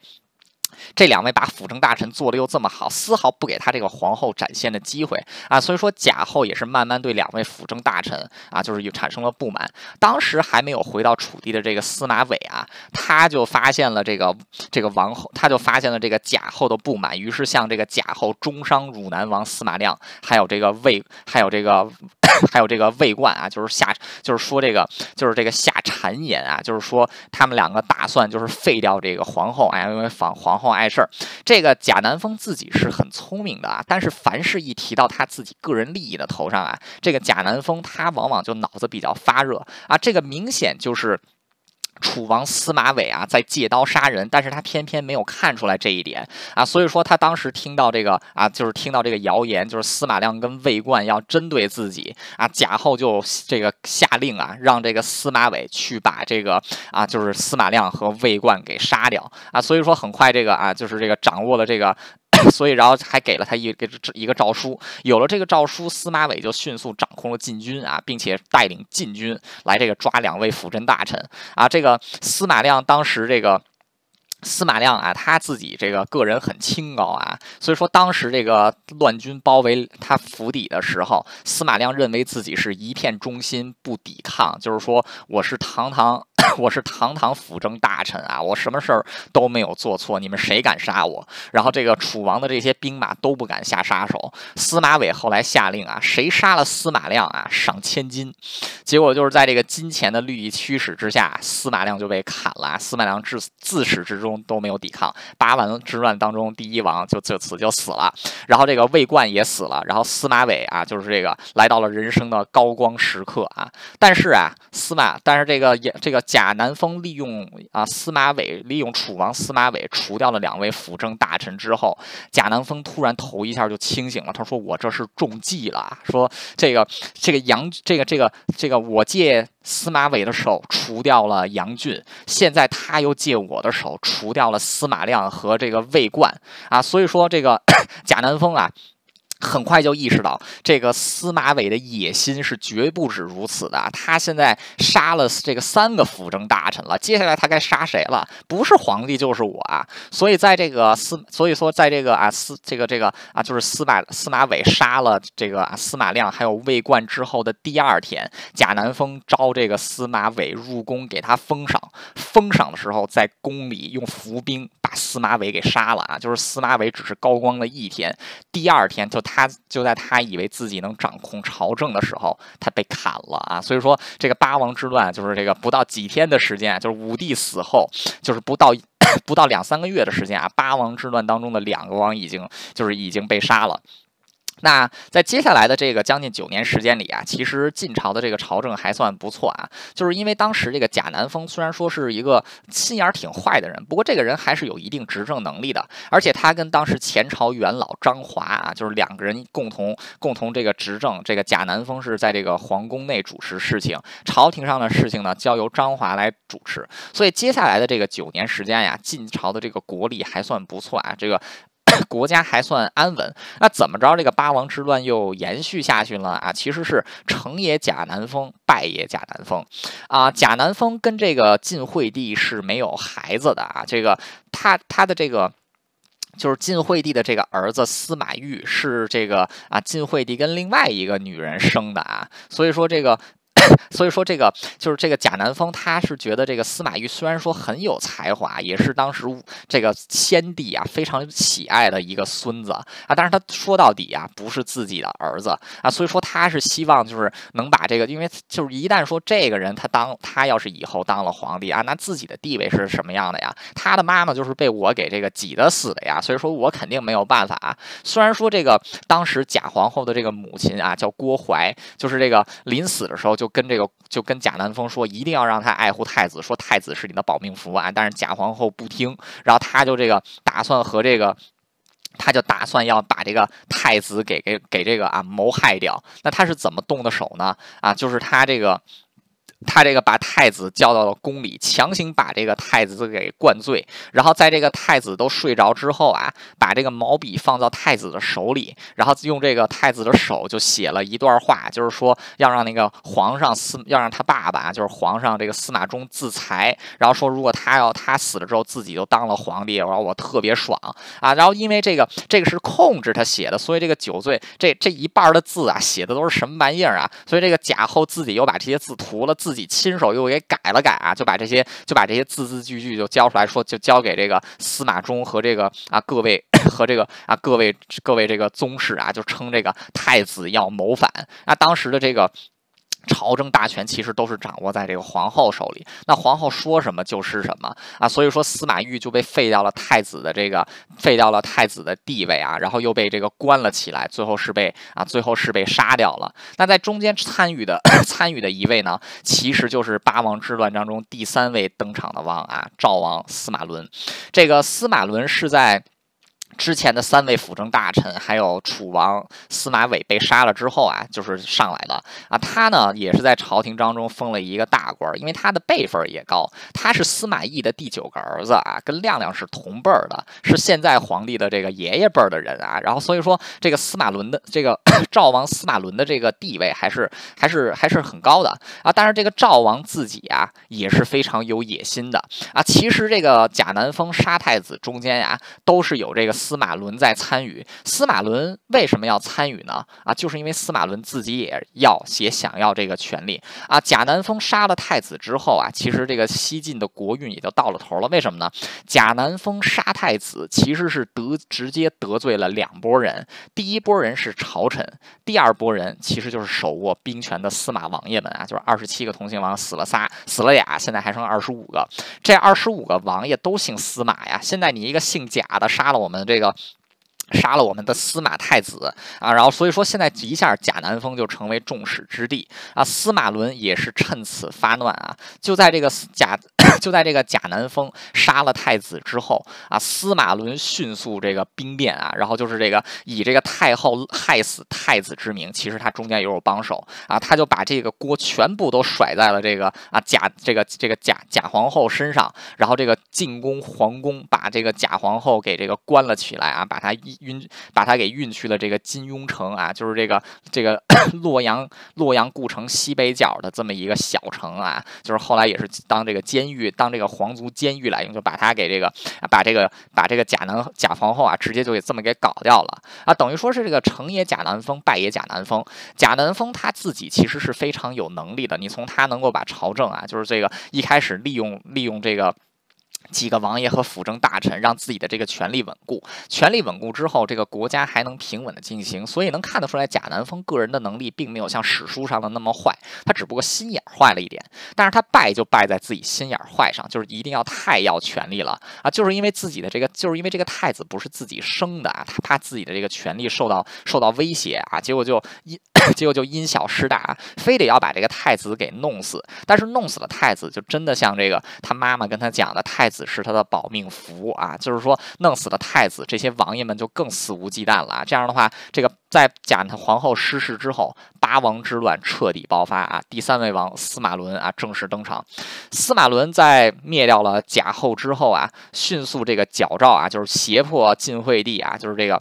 [SPEAKER 1] 这两位把辅政大臣做的又这么好，丝毫不给他这个皇后展现的机会啊，所以说贾后也是慢慢对两位辅政大臣啊，就是有产生了不满。当时还没有回到楚地的这个司马伟啊，他就发现了这个这个王后，他就发现了这个贾后的不满，于是向这个贾后中伤汝南王司马亮，还有这个魏，还有这个。还有这个魏冠啊，就是下，就是说这个，就是这个下谗言啊，就是说他们两个打算就是废掉这个皇后，哎，因为仿皇后碍事儿。这个贾南风自己是很聪明的啊，但是凡事一提到他自己个人利益的头上啊，这个贾南风他往往就脑子比较发热啊，这个明显就是。楚王司马伟啊，在借刀杀人，但是他偏偏没有看出来这一点啊，所以说他当时听到这个啊，就是听到这个谣言，就是司马亮跟魏冠要针对自己啊，贾后就这个下令啊，让这个司马伟去把这个啊，就是司马亮和魏冠给杀掉啊，所以说很快这个啊，就是这个掌握了这个。所以，然后还给了他一个一个诏书。有了这个诏书，司马伟就迅速掌控了禁军啊，并且带领禁军来这个抓两位辅政大臣啊。这个司马亮当时这个。司马亮啊，他自己这个个人很清高啊，所以说当时这个乱军包围他府邸的时候，司马亮认为自己是一片忠心不抵抗，就是说我是堂堂 我是堂堂辅政大臣啊，我什么事儿都没有做错，你们谁敢杀我？然后这个楚王的这些兵马都不敢下杀手。司马伟后来下令啊，谁杀了司马亮啊，赏千金。结果就是在这个金钱的利益驱使之下，司马亮就被砍了。司马亮自自始至终都没有抵抗。八王之乱当中，第一王就就此就死了，然后这个魏冠也死了，然后司马伟啊，就是这个来到了人生的高光时刻啊。但是啊，司马，但是这个也这个贾南风利用啊司马伟利用楚王司马伟除掉了两位辅政大臣之后，贾南风突然头一下就清醒了，他说：“我这是中计了。”说这个这个杨这个这个这个我借司马伟的手除掉了杨俊，现在他又借我的手除掉了司马亮和这个魏冠啊，所以说这个 贾南风啊。很快就意识到，这个司马伟的野心是绝不止如此的。他现在杀了这个三个辅政大臣了，接下来他该杀谁了？不是皇帝就是我啊！所以在这个司，所以说在这个啊司这个这个啊就是司马司马伟杀了这个啊司马亮还有魏冠之后的第二天，贾南风招这个司马伟入宫给他封赏。封赏的时候，在宫里用伏兵把司马伟给杀了啊！就是司马伟只是高光的一天，第二天就。他就在他以为自己能掌控朝政的时候，他被砍了啊！所以说，这个八王之乱就是这个不到几天的时间，就是武帝死后，就是不到不到两三个月的时间啊，八王之乱当中的两个王已经就是已经被杀了。那在接下来的这个将近九年时间里啊，其实晋朝的这个朝政还算不错啊，就是因为当时这个贾南风虽然说是一个心眼儿挺坏的人，不过这个人还是有一定执政能力的，而且他跟当时前朝元老张华啊，就是两个人共同共同这个执政，这个贾南风是在这个皇宫内主持事情，朝廷上的事情呢交由张华来主持，所以接下来的这个九年时间呀，晋朝的这个国力还算不错啊，这个。国家还算安稳，那怎么着？这个八王之乱又延续下去了啊？其实是成也贾南风，败也贾南风，啊，贾南风跟这个晋惠帝是没有孩子的啊。这个他他的这个就是晋惠帝的这个儿子司马昱是这个啊晋惠帝跟另外一个女人生的啊，所以说这个。所以说，这个就是这个贾南风，他是觉得这个司马懿虽然说很有才华，也是当时这个先帝啊非常喜爱的一个孙子啊，但是他说到底啊不是自己的儿子啊，所以说他是希望就是能把这个，因为就是一旦说这个人他当他要是以后当了皇帝啊，那自己的地位是什么样的呀？他的妈妈就是被我给这个挤得死的呀，所以说我肯定没有办法。虽然说这个当时贾皇后的这个母亲啊叫郭槐，就是这个临死的时候就。跟这个就跟贾南风说，一定要让他爱护太子，说太子是你的保命符啊。但是贾皇后不听，然后他就这个打算和这个，他就打算要把这个太子给给给这个啊谋害掉。那他是怎么动的手呢？啊，就是他这个。他这个把太子叫到了宫里，强行把这个太子给灌醉，然后在这个太子都睡着之后啊，把这个毛笔放到太子的手里，然后用这个太子的手就写了一段话，就是说要让那个皇上司，要让他爸爸，就是皇上这个司马衷自裁，然后说如果他要他死了之后自己就当了皇帝，然后我特别爽啊，然后因为这个这个是控制他写的，所以这个酒醉这这一半的字啊写的都是什么玩意儿啊？所以这个贾后自己又把这些字涂了。自己亲手又给改了改啊，就把这些就把这些字字句句就交出来说，就交给这个司马衷和这个啊各位 和这个啊各位各位这个宗室啊，就称这个太子要谋反。那当时的这个。朝政大权其实都是掌握在这个皇后手里，那皇后说什么就是什么啊，所以说司马懿就被废掉了太子的这个废掉了太子的地位啊，然后又被这个关了起来，最后是被啊最后是被杀掉了。那在中间参与的 参与的一位呢，其实就是八王之乱当中第三位登场的王啊，赵王司马伦。这个司马伦是在。之前的三位辅政大臣，还有楚王司马伟被杀了之后啊，就是上来了啊。他呢也是在朝廷当中封了一个大官，因为他的辈分也高。他是司马懿的第九个儿子啊，跟亮亮是同辈儿的，是现在皇帝的这个爷爷辈儿的人啊。然后所以说，这个司马伦的这个 赵王司马伦的这个地位还是还是还是很高的啊。但是这个赵王自己啊也是非常有野心的啊。其实这个贾南风杀太子中间呀，都是有这个。司马伦在参与。司马伦为什么要参与呢？啊，就是因为司马伦自己也要也想要这个权利啊。贾南风杀了太子之后啊，其实这个西晋的国运也就到了头了。为什么呢？贾南风杀太子其实是得直接得罪了两拨人，第一拨人是朝臣，第二拨人其实就是手握兵权的司马王爷们啊，就是二十七个同姓王死了仨，死了俩，现在还剩二十五个。这二十五个王爷都姓司马呀，现在你一个姓贾的杀了我们这个。杀了我们的司马太子啊，然后所以说现在一下贾南风就成为众矢之的啊。司马伦也是趁此发难啊，就在这个贾 就在这个贾南风杀了太子之后啊，司马伦迅速这个兵变啊，然后就是这个以这个太后害死太子之名，其实他中间也有帮手啊，他就把这个锅全部都甩在了这个啊贾这个这个贾贾皇后身上，然后这个进攻皇宫，把这个贾皇后给这个关了起来啊，把他一。运把他给运去了这个金庸城啊，就是这个这个 洛阳洛阳故城西北角的这么一个小城啊，就是后来也是当这个监狱，当这个皇族监狱来用，就把他给这个把这个把这个贾南贾皇后啊，直接就给这么给搞掉了啊，等于说是这个成也贾南风，败也贾南风。贾南风他自己其实是非常有能力的，你从他能够把朝政啊，就是这个一开始利用利用这个。几个王爷和辅政大臣让自己的这个权力稳固，权力稳固之后，这个国家还能平稳的进行，所以能看得出来，贾南风个人的能力并没有像史书上的那么坏，他只不过心眼坏了一点。但是他败就败在自己心眼坏上，就是一定要太要权力了啊！就是因为自己的这个，就是因为这个太子不是自己生的啊，他怕自己的这个权力受到受到威胁啊，结果就因 结果就因小失大，非得要把这个太子给弄死。但是弄死了太子，就真的像这个他妈妈跟他讲的太子。子是他的保命符啊，就是说弄死了太子，这些王爷们就更肆无忌惮了啊。这样的话，这个在贾皇后失势之后，八王之乱彻底爆发啊。第三位王司马伦啊正式登场。司马伦在灭掉了贾后之后啊，迅速这个矫诏啊，就是胁迫晋惠帝啊，就是这个。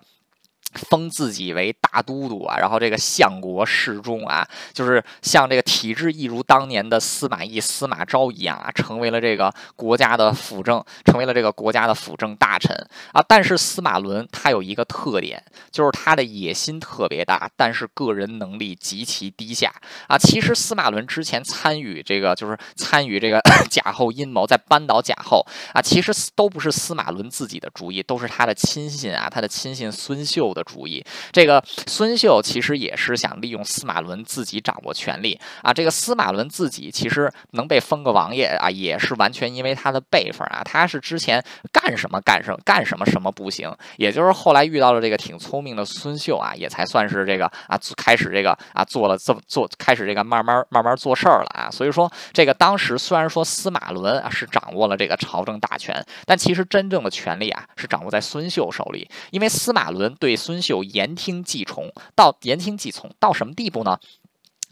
[SPEAKER 1] 封自己为大都督啊，然后这个相国侍中啊，就是像这个体制一如当年的司马懿、司马昭一样啊，成为了这个国家的辅政，成为了这个国家的辅政大臣啊。但是司马伦他有一个特点，就是他的野心特别大，但是个人能力极其低下啊。其实司马伦之前参与这个，就是参与这个 贾后阴谋，在扳倒贾后啊，其实都不是司马伦自己的主意，都是他的亲信啊，他的亲信孙秀的。主意，这个孙秀其实也是想利用司马伦自己掌握权力啊。这个司马伦自己其实能被封个王爷啊，也是完全因为他的辈分啊。他是之前干什么干什么干什么什么不行，也就是后来遇到了这个挺聪明的孙秀啊，也才算是这个啊开始这个啊做了这么做，开始这个慢慢慢慢做事儿了啊。所以说，这个当时虽然说司马伦啊是掌握了这个朝政大权，但其实真正的权力啊是掌握在孙秀手里，因为司马伦对孙。孙秀言听计从，到言听计从到什么地步呢？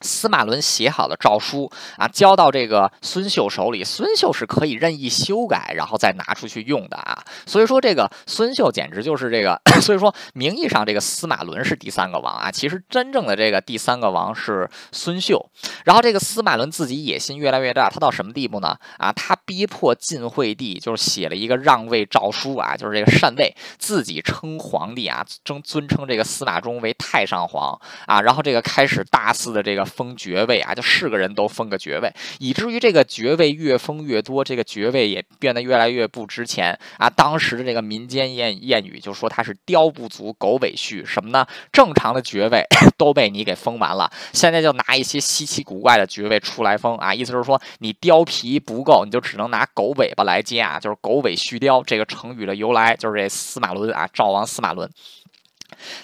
[SPEAKER 1] 司马伦写好的诏书啊，交到这个孙秀手里，孙秀是可以任意修改，然后再拿出去用的啊。所以说这个孙秀简直就是这个，所以说名义上这个司马伦是第三个王啊，其实真正的这个第三个王是孙秀。然后这个司马伦自己野心越来越大，他到什么地步呢？啊，他逼迫晋惠帝就是写了一个让位诏书啊，就是这个禅位，自己称皇帝啊，尊尊称这个司马衷为太上皇啊，然后这个开始大肆的这个。封爵位啊，就是个人都封个爵位，以至于这个爵位越封越多，这个爵位也变得越来越不值钱啊。当时的这个民间谚谚语就说他是貂不足，狗尾续，什么呢？正常的爵位 都被你给封完了，现在就拿一些稀奇古怪的爵位出来封啊。意思是说你貂皮不够，你就只能拿狗尾巴来接啊，就是狗尾续貂这个成语的由来就是这司马伦啊，赵王司马伦。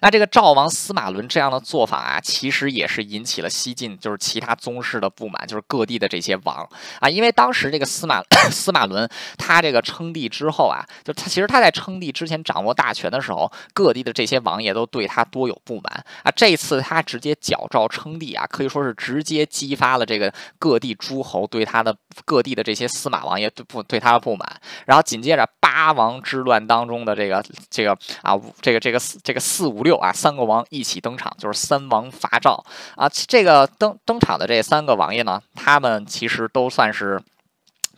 [SPEAKER 1] 那这个赵王司马伦这样的做法啊，其实也是引起了西晋就是其他宗室的不满，就是各地的这些王啊，因为当时这个司马 司马伦他这个称帝之后啊，就他其实他在称帝之前掌握大权的时候，各地的这些王爷都对他多有不满啊。这次他直接矫诏称帝啊，可以说是直接激发了这个各地诸侯对他的各地的这些司马王爷对不对他的不满。然后紧接着八王之乱当中的这个这个啊，这个这个这个四。五六啊，三个王一起登场，就是三王伐赵啊。这个登登场的这三个王爷呢，他们其实都算是。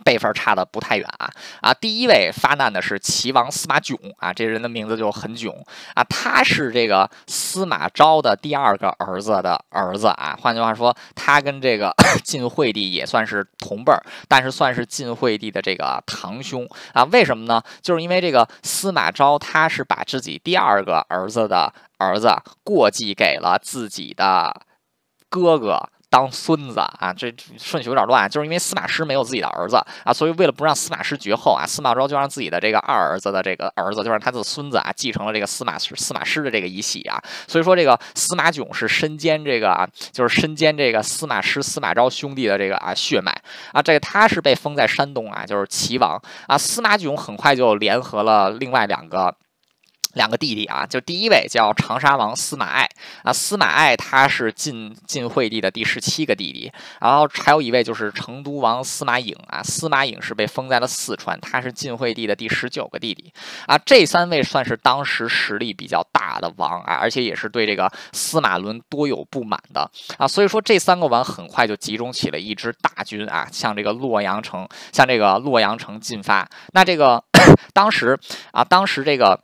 [SPEAKER 1] 辈分差的不太远啊啊！第一位发难的是齐王司马囧啊，这人的名字就很囧啊，他是这个司马昭的第二个儿子的儿子啊。换句话说，他跟这个 晋惠帝也算是同辈儿，但是算是晋惠帝的这个堂兄啊。为什么呢？就是因为这个司马昭他是把自己第二个儿子的儿子过继给了自己的哥哥。当孙子啊，这顺序有点乱，就是因为司马师没有自己的儿子啊，所以为了不让司马师绝后啊，司马昭就让自己的这个二儿子的这个儿子，就让他的孙子啊继承了这个司马师司马师的这个遗玺啊，所以说这个司马囧是身兼这个啊，就是身兼这个司马师司马昭兄弟的这个啊血脉啊，这个他是被封在山东啊，就是齐王啊，司马囧很快就联合了另外两个。两个弟弟啊，就第一位叫长沙王司马爱啊，司马爱他是晋晋惠帝的第十七个弟弟，然后还有一位就是成都王司马颖啊，司马颖是被封在了四川，他是晋惠帝的第十九个弟弟啊，这三位算是当时实力比较大的王啊，而且也是对这个司马伦多有不满的啊，所以说这三个王很快就集中起了一支大军啊，向这个洛阳城向这个洛阳城进发。那这个 当时啊，当时这个。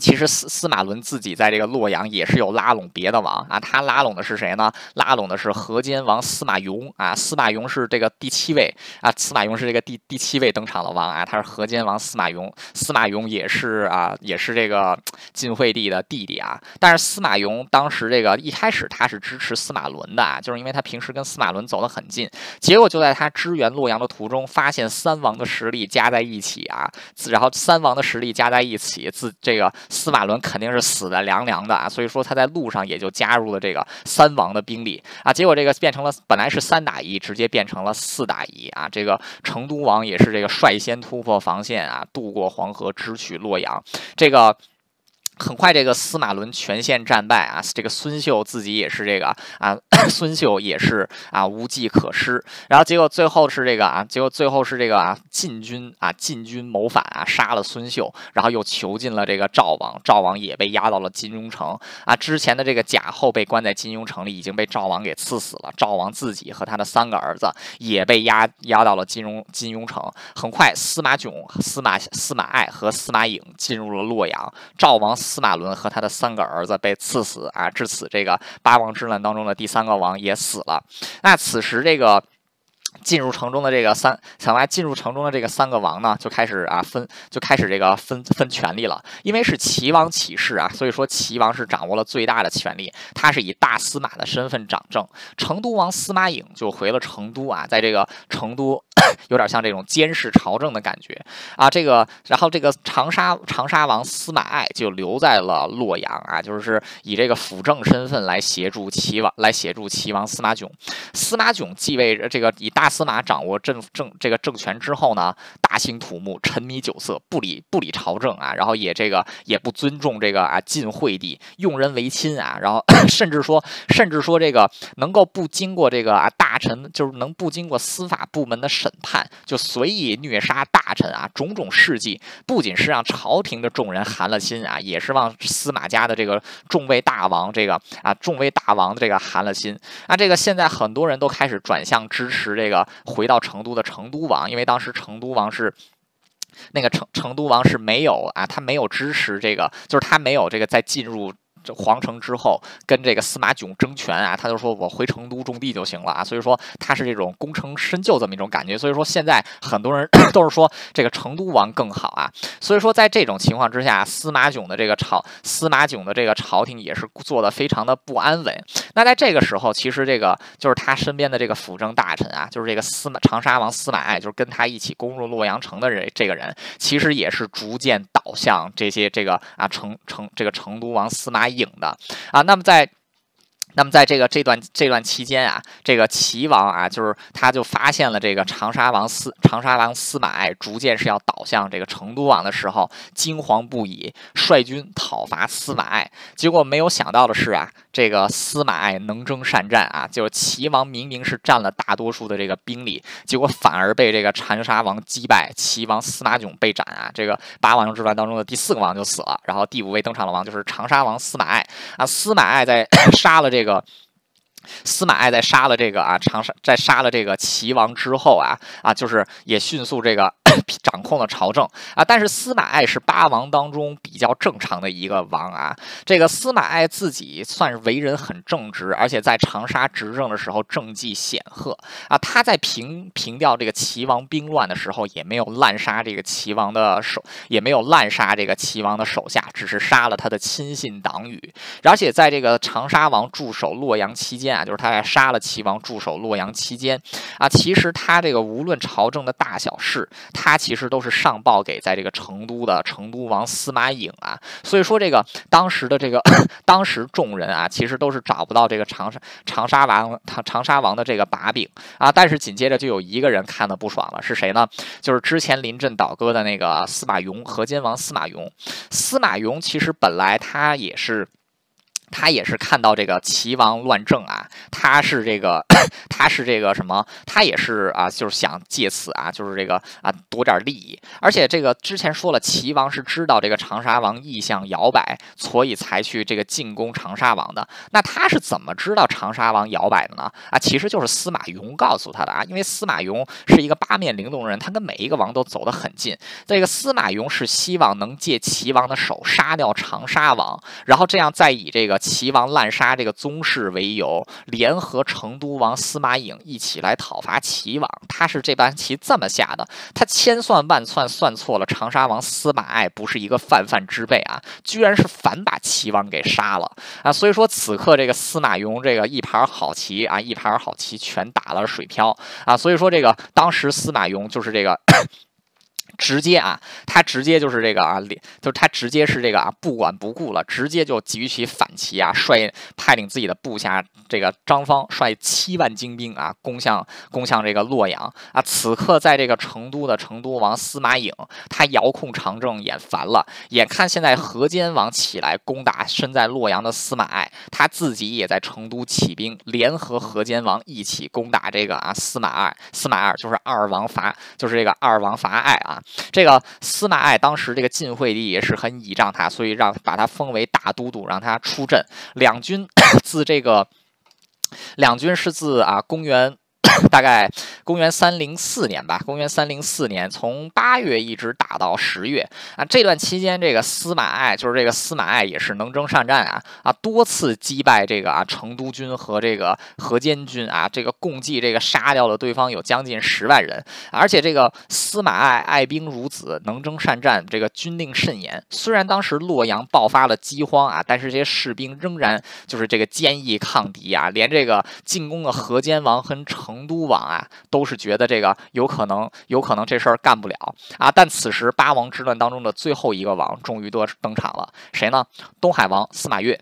[SPEAKER 1] 其实司司马伦自己在这个洛阳也是有拉拢别的王啊，他拉拢的是谁呢？拉拢的是河间王司马颙啊，司马颙是这个第七位啊，司马颙是这个第第七位登场的王啊，他是河间王司马颙，司马颙也是啊，也是这个晋惠帝的弟弟啊。但是司马颙当时这个一开始他是支持司马伦的啊，就是因为他平时跟司马伦走得很近，结果就在他支援洛阳的途中，发现三王的实力加在一起啊，然后三王的实力加在一起，自这个。司马伦肯定是死的凉凉的啊，所以说他在路上也就加入了这个三王的兵力啊，结果这个变成了本来是三打一，直接变成了四打一啊，这个成都王也是这个率先突破防线啊，渡过黄河，直取洛阳，这个。很快，这个司马伦全线战败啊！这个孙秀自己也是这个啊，孙秀也是啊，无计可施。然后结果最后是这个啊，结果最后是这个啊，晋军啊，晋军谋反啊，杀了孙秀，然后又囚禁了这个赵王，赵王也被押到了金庸城啊。之前的这个贾后被关在金庸城里，已经被赵王给赐死了。赵王自己和他的三个儿子也被押押到了金庸金庸城。很快，司马囧、司马司马爱和司马颖进入了洛阳，赵王。司马伦和他的三个儿子被赐死啊！至此，这个八王之乱当中的第三个王也死了。那此时，这个。进入城中的这个三，想来进入城中的这个三个王呢，就开始啊分，就开始这个分分权力了。因为是齐王起事啊，所以说齐王是掌握了最大的权力，他是以大司马的身份掌政。成都王司马颖就回了成都啊，在这个成都 有点像这种监视朝政的感觉啊。这个，然后这个长沙长沙王司马爱就留在了洛阳啊，就是以这个辅政身份来协助齐王，来协助齐王司马囧。司马囧继位这个以大大司马掌握政政这个政权之后呢，大兴土木，沉迷酒色，不理不理朝政啊，然后也这个也不尊重这个啊晋惠帝，用人唯亲啊，然后 甚至说甚至说这个能够不经过这个啊大臣，就是能不经过司法部门的审判，就随意虐杀大臣啊，种种事迹，不仅是让朝廷的众人寒了心啊，也是让司马家的这个众位大王这个啊众位大王的这个寒了心啊，这个现在很多人都开始转向支持这个。回到成都的成都王，因为当时成都王是那个成成都王是没有啊，他没有支持这个，就是他没有这个在进入。这皇城之后跟这个司马囧争权啊，他就说我回成都种地就行了啊，所以说他是这种功成身就这么一种感觉。所以说现在很多人 都是说这个成都王更好啊。所以说在这种情况之下，司马囧的这个朝司马囧的这个朝廷也是做的非常的不安稳。那在这个时候，其实这个就是他身边的这个辅政大臣啊，就是这个司马长沙王司马爱，就是跟他一起攻入洛阳城的人，这个人其实也是逐渐倒向这些这个啊成成这个成都王司马。影的啊，那么在。那么在这个这段这段期间啊，这个齐王啊，就是他就发现了这个长沙王司长沙王司马爱逐渐是要倒向这个成都王的时候，惊惶不已，率军讨伐司马爱。结果没有想到的是啊，这个司马爱能征善战啊，就是齐王明明是占了大多数的这个兵力，结果反而被这个长沙王击败，齐王司马囧被斩啊。这个八王之乱当中的第四个王就死了，然后第五位登场的王就是长沙王司马爱啊。司马爱在 杀了这。个司马爱在杀了这个啊长沙，在杀了这个齐王之后啊啊，就是也迅速这个 掌控了朝政啊。但是司马爱是八王当中比较正常的一个王啊。这个司马爱自己算是为人很正直，而且在长沙执政的时候政绩显赫啊。他在平平掉这个齐王兵乱的时候，也没有滥杀这个齐王的手，也没有滥杀这个齐王的手下，只是杀了他的亲信党羽。而且在这个长沙王驻守洛阳期间啊，就是他在杀了齐王驻守洛阳期间啊，其实他这个无论朝政的大小事，他他其实都是上报给在这个成都的成都王司马颖啊。所以说这个当时的这个 当时众人啊，其实都是找不到这个长沙长沙王长长沙王的这个把柄啊。但是紧接着就有一个人看的不爽了，是谁呢？就是之前临阵倒戈的那个司马雍，河间王司马雍。司马雍其实本来他也是。他也是看到这个齐王乱政啊，他是这个，他是这个什么？他也是啊，就是想借此啊，就是这个啊夺点利益。而且这个之前说了，齐王是知道这个长沙王意向摇摆，所以才去这个进攻长沙王的。那他是怎么知道长沙王摇摆的呢？啊，其实就是司马云告诉他的啊，因为司马云是一个八面玲珑人，他跟每一个王都走得很近。这个司马云是希望能借齐王的手杀掉长沙王，然后这样再以这个。齐王滥杀这个宗室为由，联合成都王司马颖一起来讨伐齐王。他是这盘棋这么下的，他千算万算算错了。长沙王司马爱不是一个泛泛之辈啊，居然是反把齐王给杀了啊！所以说此刻这个司马雍这个一盘好棋啊，一盘好棋全打了水漂啊！所以说这个当时司马雍就是这个。直接啊，他直接就是这个啊，就是他直接是这个啊，不管不顾了，直接就举起反旗啊，率派领自己的部下这个张方率七万精兵啊，攻向攻向这个洛阳啊。此刻在这个成都的成都王司马颖，他遥控长政眼烦了，眼看现在河间王起来攻打身在洛阳的司马爱，他自己也在成都起兵，联合河间王一起攻打这个啊司马二，司马二就是二王伐，就是这个二王伐爱啊。这个司马爱当时这个晋惠帝也是很倚仗他，所以让把他封为大都督，让他出阵。两军 自这个两军是自啊公元。大概公元三零四年吧，公元三零四年，从八月一直打到十月啊。这段期间，这个司马爱就是这个司马爱也是能征善战啊啊，多次击败这个啊成都军和这个河间军啊，这个共计这个杀掉了对方有将近十万人。而且这个司马爱爱兵如子，能征善战，这个军令甚严。虽然当时洛阳爆发了饥荒啊，但是这些士兵仍然就是这个坚毅抗敌啊，连这个进攻的河间王和成。都王啊，都是觉得这个有可能，有可能这事儿干不了啊。但此时八王之乱当中的最后一个王终于都登场了，谁呢？东海王司马越。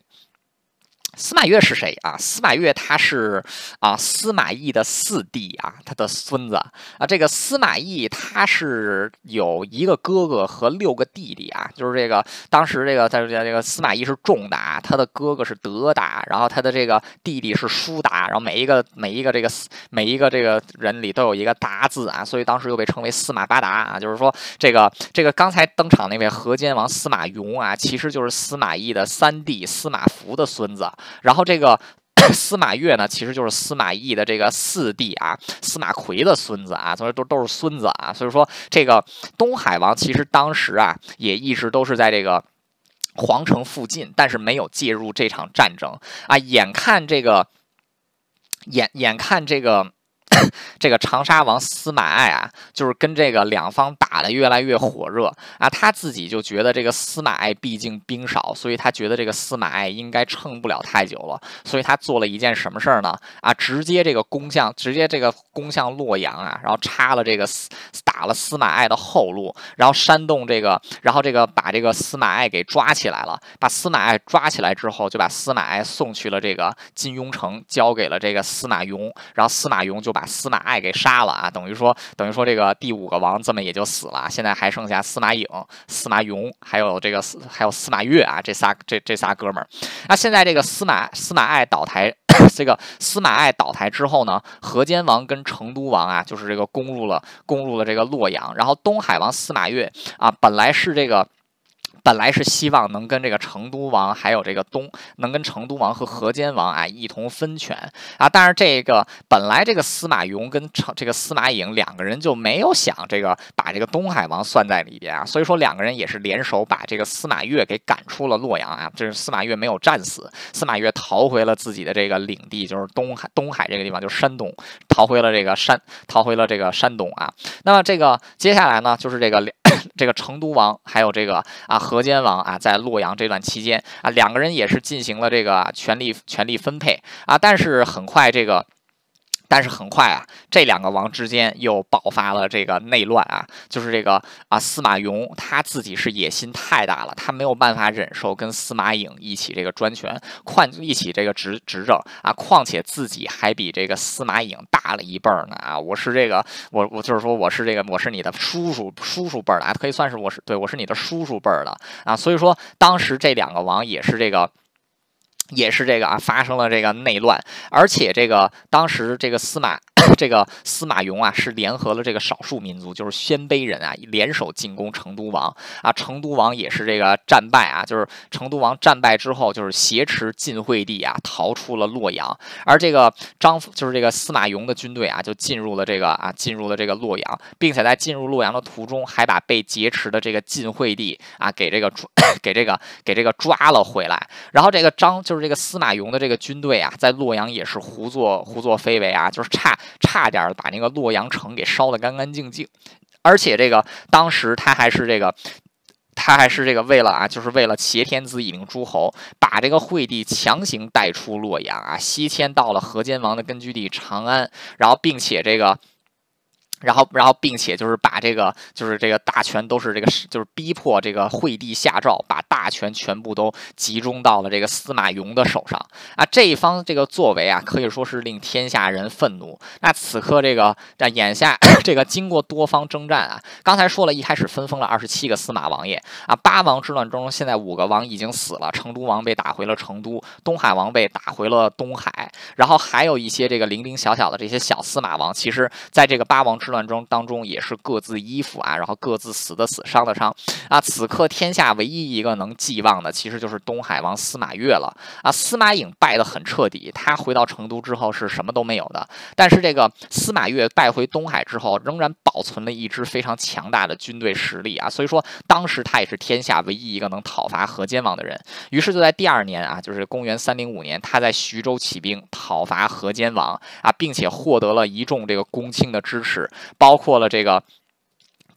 [SPEAKER 1] 司马越是谁啊？司马越他是啊司马懿的四弟啊，他的孙子啊。这个司马懿他是有一个哥哥和六个弟弟啊，就是这个当时这个在这个司马懿是仲达，他的哥哥是德达，然后他的这个弟弟是叔达，然后每一个每一个这个每一个这个人里都有一个达字啊，所以当时又被称为司马八达啊。就是说这个这个刚才登场那位河间王司马雍啊，其实就是司马懿的三弟司马孚的孙子。然后这个 司马越呢，其实就是司马懿的这个四弟啊，司马奎的孙子啊，所以都都是孙子啊。所以说，这个东海王其实当时啊，也一直都是在这个皇城附近，但是没有介入这场战争啊。眼看这个，眼眼看这个。这个长沙王司马爱啊，就是跟这个两方打的越来越火热啊，他自己就觉得这个司马爱毕竟兵少，所以他觉得这个司马爱应该撑不了太久了，所以他做了一件什么事儿呢？啊，直接这个攻向，直接这个攻向洛阳啊，然后插了这个司打了司马爱的后路，然后煽动这个，然后这个把这个司马爱给抓起来了，把司马爱抓起来之后，就把司马爱送去了这个金庸城，交给了这个司马雍，然后司马雍就把。司马爱给杀了啊，等于说等于说这个第五个王这么也就死了，现在还剩下司马颖、司马雍，还有这个还有司马越啊，这仨这这仨哥们儿。那现在这个司马司马爱倒台，这个司马爱倒台之后呢，河间王跟成都王啊，就是这个攻入了攻入了这个洛阳，然后东海王司马越啊，本来是这个。本来是希望能跟这个成都王还有这个东能跟成都王和河间王啊一同分权啊，但是这个本来这个司马雍跟成这个司马颖两个人就没有想这个把这个东海王算在里边啊，所以说两个人也是联手把这个司马越给赶出了洛阳啊，这是司马越没有战死，司马越逃回了自己的这个领地，就是东海东海这个地方，就是山东，逃回了这个山，逃回了这个山东啊。那么这个接下来呢，就是这个。这个成都王还有这个啊河间王啊，在洛阳这段期间啊，两个人也是进行了这个权力权力分配啊，但是很快这个。但是很快啊，这两个王之间又爆发了这个内乱啊，就是这个啊司马雍他自己是野心太大了，他没有办法忍受跟司马颖一起这个专权，况一起这个执执政啊，况且自己还比这个司马颖大了一辈儿呢啊，我是这个我我就是说我是这个我是你的叔叔叔叔辈儿的啊，可以算是我是对我是你的叔叔辈儿的啊，所以说当时这两个王也是这个。也是这个啊，发生了这个内乱，而且这个当时这个司马。这个司马雍啊，是联合了这个少数民族，就是鲜卑人啊，联手进攻成都王啊。成都王也是这个战败啊，就是成都王战败之后，就是挟持晋惠帝啊，逃出了洛阳。而这个张，就是这个司马雍的军队啊，就进入了这个啊，进入了这个洛阳，并且在进入洛阳的途中，还把被劫持的这个晋惠帝啊，给这个，给这个给这个抓了回来。然后这个张，就是这个司马雍的这个军队啊，在洛阳也是胡作胡作非为啊，就是差。差点把那个洛阳城给烧得干干净净，而且这个当时他还是这个，他还是这个为了啊，就是为了挟天子以令诸侯，把这个惠帝强行带出洛阳啊，西迁到了河间王的根据地长安，然后并且这个。然后，然后，并且就是把这个，就是这个大权都是这个，就是逼迫这个惠帝下诏，把大权全部都集中到了这个司马雍的手上啊！这一方这个作为啊，可以说是令天下人愤怒。那此刻这个，但眼下 这个经过多方征战啊，刚才说了一开始分封了二十七个司马王爷啊，八王之乱中现在五个王已经死了，成都王被打回了成都，东海王被打回了东海，然后还有一些这个零零小小的这些小司马王，其实在这个八王之乱中当中也是各自依附啊，然后各自死的死，伤的伤啊。此刻天下唯一一个能寄望的，其实就是东海王司马越了啊。司马颖败得很彻底，他回到成都之后是什么都没有的。但是这个司马越败回东海之后，仍然保存了一支非常强大的军队实力啊。所以说，当时他也是天下唯一一个能讨伐河间王的人。于是就在第二年啊，就是公元三零五年，他在徐州起兵讨伐河间王啊，并且获得了一众这个公卿的支持。包括了这个。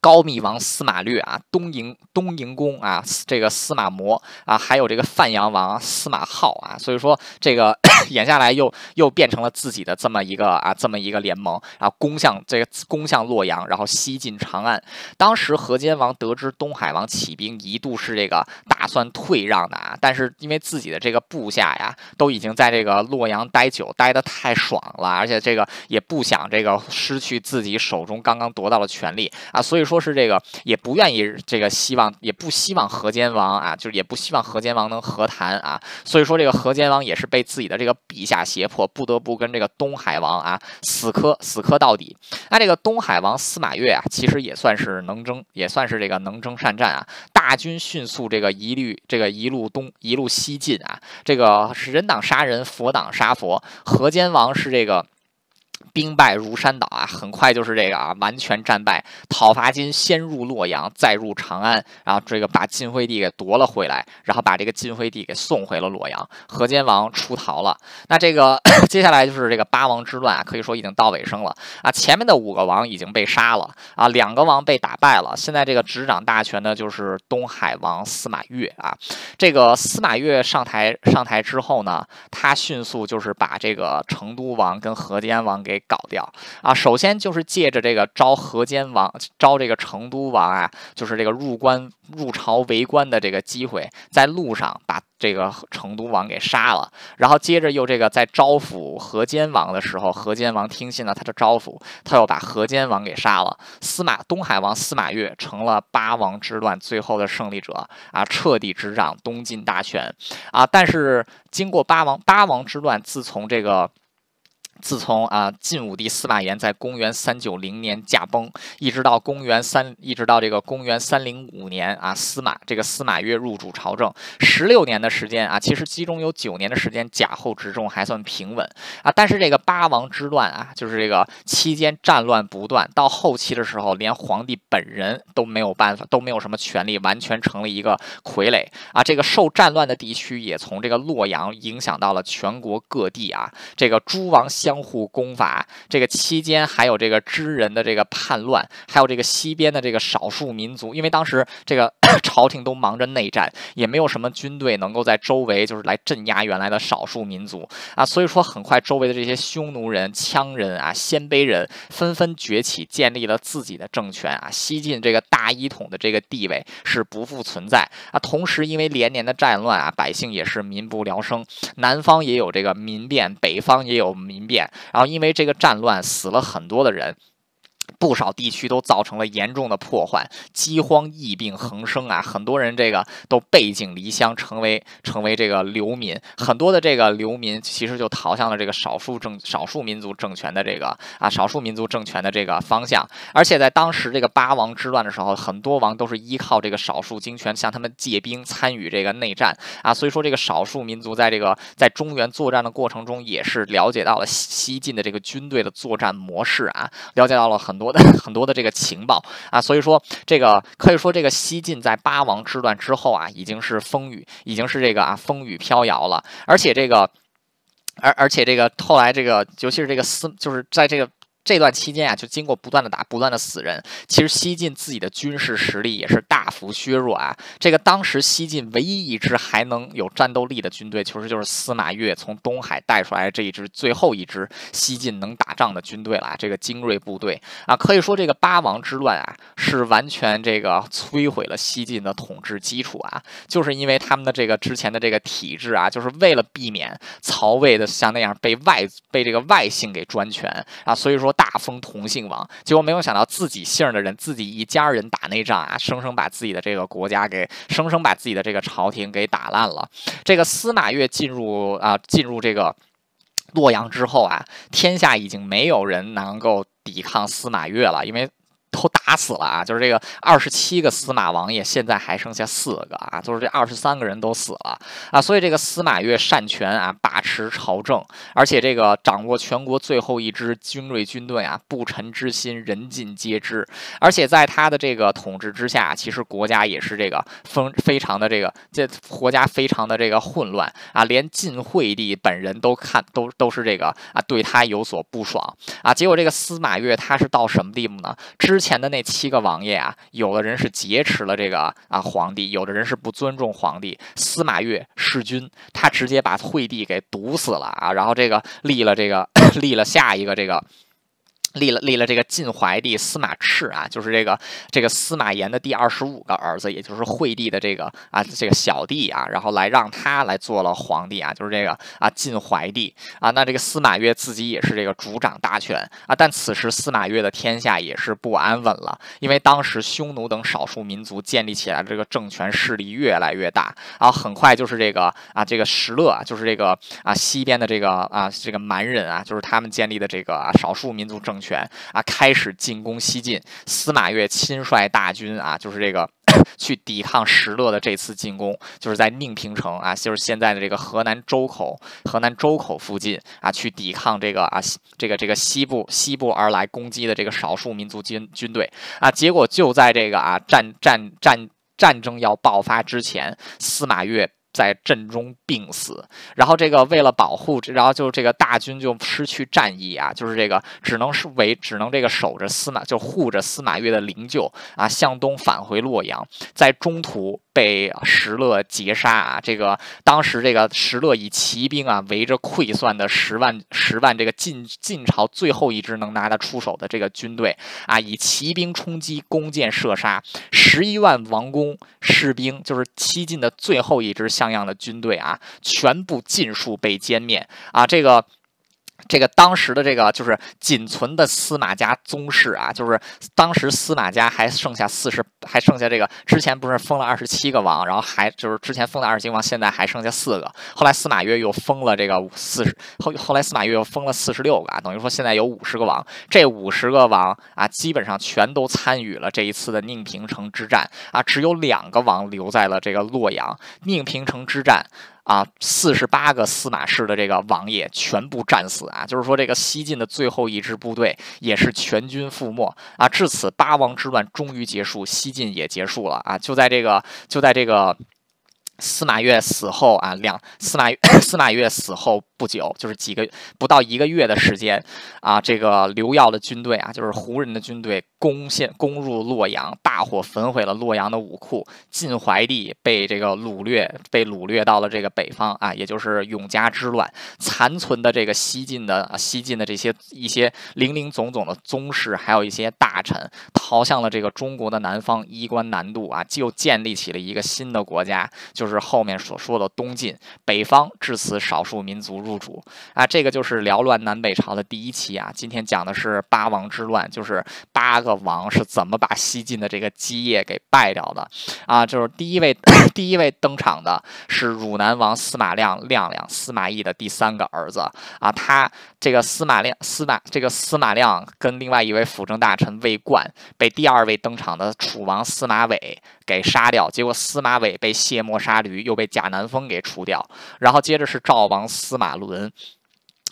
[SPEAKER 1] 高密王司马略啊，东营东营公啊，这个司马模啊，还有这个范阳王司马浩啊，所以说这个 演下来又又变成了自己的这么一个啊这么一个联盟，然后攻向这个攻向洛阳，然后西进长安。当时河间王得知东海王起兵，一度是这个打算退让的啊，但是因为自己的这个部下呀都已经在这个洛阳待久，待得太爽了，而且这个也不想这个失去自己手中刚刚夺到的权利啊，所以。说是这个也不愿意，这个希望也不希望河间王啊，就是也不希望河间王能和谈啊，所以说这个河间王也是被自己的这个陛下胁迫，不得不跟这个东海王啊死磕死磕到底。那这个东海王司马越啊，其实也算是能征，也算是这个能征善战啊，大军迅速这个一律这个一路东一路西进啊，这个是人挡杀人，佛挡杀佛，河间王是这个。兵败如山倒啊，很快就是这个啊，完全战败。讨伐军先入洛阳，再入长安，然后这个把晋惠帝给夺了回来，然后把这个晋惠帝给送回了洛阳。河间王出逃了。那这个 接下来就是这个八王之乱啊，可以说已经到尾声了啊。前面的五个王已经被杀了啊，两个王被打败了。现在这个执掌大权的就是东海王司马越啊。这个司马越上台上台之后呢，他迅速就是把这个成都王跟河间王给。给搞掉啊！首先就是借着这个招河间王、招这个成都王啊，就是这个入关入朝为官的这个机会，在路上把这个成都王给杀了，然后接着又这个在招抚河间王的时候，河间王听信了他的招抚，他又把河间王给杀了。司马东海王司马越成了八王之乱最后的胜利者啊，彻底执掌东晋大权啊！但是经过八王八王之乱，自从这个。自从啊晋武帝司马炎在公元三九零年驾崩，一直到公元三，一直到这个公元三零五年啊，司马这个司马越入主朝政，十六年的时间啊，其实其中有九年的时间贾后执政还算平稳啊，但是这个八王之乱啊，就是这个期间战乱不断，到后期的时候，连皇帝本人都没有办法，都没有什么权利，完全成了一个傀儡啊。这个受战乱的地区也从这个洛阳影响到了全国各地啊，这个诸王相。相互攻伐，这个期间还有这个知人的这个叛乱，还有这个西边的这个少数民族，因为当时这个 朝廷都忙着内战，也没有什么军队能够在周围就是来镇压原来的少数民族啊，所以说很快周围的这些匈奴人、羌人啊、鲜卑人纷纷崛起，建立了自己的政权啊，西晋这个大一统的这个地位是不复存在啊。同时，因为连年的战乱啊，百姓也是民不聊生，南方也有这个民变，北方也有民变。然后因为这个战乱死了很多的人。不少地区都造成了严重的破坏，饥荒疫病横生啊！很多人这个都背井离乡，成为成为这个流民。很多的这个流民其实就逃向了这个少数政少数民族政权的这个啊少数民族政权的这个方向。而且在当时这个八王之乱的时候，很多王都是依靠这个少数精权向他们借兵参与这个内战啊。所以说这个少数民族在这个在中原作战的过程中，也是了解到了西晋的这个军队的作战模式啊，了解到了很。很多的 很多的这个情报啊，所以说这个可以说这个西晋在八王之乱之后啊，已经是风雨，已经是这个啊风雨飘摇了。而且这个，而而且这个后来这个，尤其是这个司，就是在这个。这段期间啊，就经过不断的打，不断的死人。其实西晋自己的军事实力也是大幅削弱啊。这个当时西晋唯一一支还能有战斗力的军队，其实就是司马越从东海带出来这一支最后一支西晋能打仗的军队了。这个精锐部队啊，可以说这个八王之乱啊，是完全这个摧毁了西晋的统治基础啊。就是因为他们的这个之前的这个体制啊，就是为了避免曹魏的像那样被外被这个外姓给专权啊，所以说。大封同姓王，结果没有想到自己姓的人，自己一家人打内仗啊，生生把自己的这个国家给，生生把自己的这个朝廷给打烂了。这个司马越进入啊，进入这个洛阳之后啊，天下已经没有人能够抵抗司马越了，因为。都打死了啊！就是这个二十七个司马王爷，现在还剩下四个啊，就是这二十三个人都死了啊。所以这个司马越擅权啊，把持朝政，而且这个掌握全国最后一支精锐军队啊，不臣之心，人尽皆知。而且在他的这个统治之下，其实国家也是这个非非常的这个这国家非常的这个混乱啊，连晋惠帝本人都看都都是这个啊，对他有所不爽啊。结果这个司马越他是到什么地步呢？之前的那七个王爷啊，有的人是劫持了这个啊皇帝，有的人是不尊重皇帝。司马越弑君，他直接把惠帝给毒死了啊，然后这个立了这个 立了下一个这个。立了立了这个晋怀帝司马炽啊，就是这个这个司马炎的第二十五个儿子，也就是惠帝的这个啊这个小弟啊，然后来让他来做了皇帝啊，就是这个啊晋怀帝啊。那这个司马越自己也是这个主掌大权啊，但此时司马越的天下也是不安稳了，因为当时匈奴等少数民族建立起来的这个政权势力越来越大，然后很快就是这个啊这个石勒啊，就是这个啊西边的这个啊这个蛮人啊，就是他们建立的这个少数民族政。权权啊，开始进攻西晋。司马越亲率大军啊，就是这个 去抵抗石勒的这次进攻，就是在宁平城啊，就是现在的这个河南周口，河南周口附近啊，去抵抗这个啊，这个这个西部西部而来攻击的这个少数民族军军队啊。结果就在这个啊战战战战争要爆发之前，司马越。在阵中病死，然后这个为了保护，然后就这个大军就失去战意啊，就是这个只能是为只能这个守着司马，就护着司马越的灵柩啊，向东返回洛阳，在中途。被石勒截杀啊！这个当时这个石勒以骑兵啊围着溃散的十万十万这个晋晋朝最后一支能拿得出手的这个军队啊，以骑兵冲击，弓箭射杀，十一万王公士兵，就是西晋的最后一支像样的军队啊，全部尽数被歼灭啊！这个。这个当时的这个就是仅存的司马家宗室啊，就是当时司马家还剩下四十，还剩下这个之前不是封了二十七个王，然后还就是之前封的二十七王，现在还剩下四个。后来司马越又封了这个四十，后后来司马越又封了四十六个啊，等于说现在有五十个王。这五十个王啊，基本上全都参与了这一次的宁平城之战啊，只有两个王留在了这个洛阳。宁平城之战。啊，四十八个司马氏的这个王爷全部战死啊，就是说这个西晋的最后一支部队也是全军覆没啊。至此，八王之乱终于结束，西晋也结束了啊。就在这个，就在这个。司马越死后啊，两司马 司马越死后不久，就是几个不到一个月的时间啊，这个刘耀的军队啊，就是胡人的军队攻陷攻入洛阳，大火焚毁了洛阳的武库，晋怀帝被这个掳掠，被掳掠到了这个北方啊，也就是永嘉之乱，残存的这个西晋的西晋的这些一些零零总总的宗室，还有一些大臣，逃向了这个中国的南方，衣冠南渡啊，就建立起了一个新的国家，就是后面所说的东晋。北方，至此少数民族入主啊，这个就是辽乱南北朝的第一期啊。今天讲的是八王之乱，就是八个王是怎么把西晋的这个基业给败掉的啊。就是第一位 第一位登场的是汝南王司马亮亮亮，司马懿的第三个儿子啊。他这个司马亮司马这个司马亮跟另外一位辅政大臣魏冠被第二位登场的楚王司马伟给杀掉，结果司马伟被卸磨杀。驴又被贾南风给除掉，然后接着是赵王司马伦。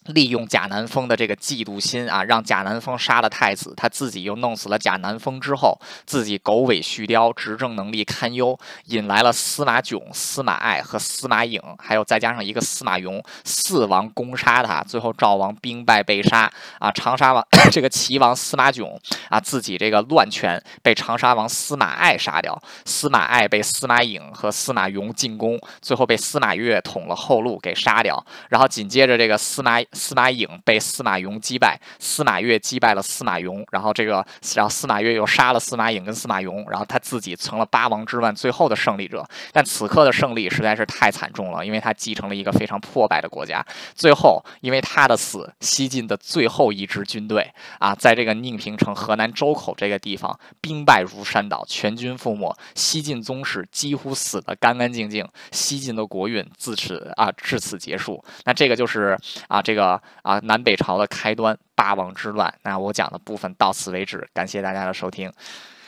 [SPEAKER 1] 利用贾南风的这个嫉妒心啊，让贾南风杀了太子，他自己又弄死了贾南风之后，自己狗尾续貂，执政能力堪忧，引来了司马囧、司马爱和司马颖，还有再加上一个司马雍，四王攻杀他，最后赵王兵败被杀啊。长沙王 这个齐王司马囧啊，自己这个乱权被长沙王司马爱杀掉，司马爱被司马颖和司马雍进攻，最后被司马越捅了后路给杀掉，然后紧接着这个司马。司马颖被司马雍击败，司马越击败了司马雍，然后这个，然后司马越又杀了司马颖跟司马雍，然后他自己成了八王之乱最后的胜利者。但此刻的胜利实在是太惨重了，因为他继承了一个非常破败的国家。最后，因为他的死，西晋的最后一支军队啊，在这个宁平城河南周口这个地方兵败如山倒，全军覆没，西晋宗室几乎死得干干净净，西晋的国运自此啊至此结束。那这个就是啊这个个。啊，南北朝的开端，八王之乱。那我讲的部分到此为止，感谢大家的收听。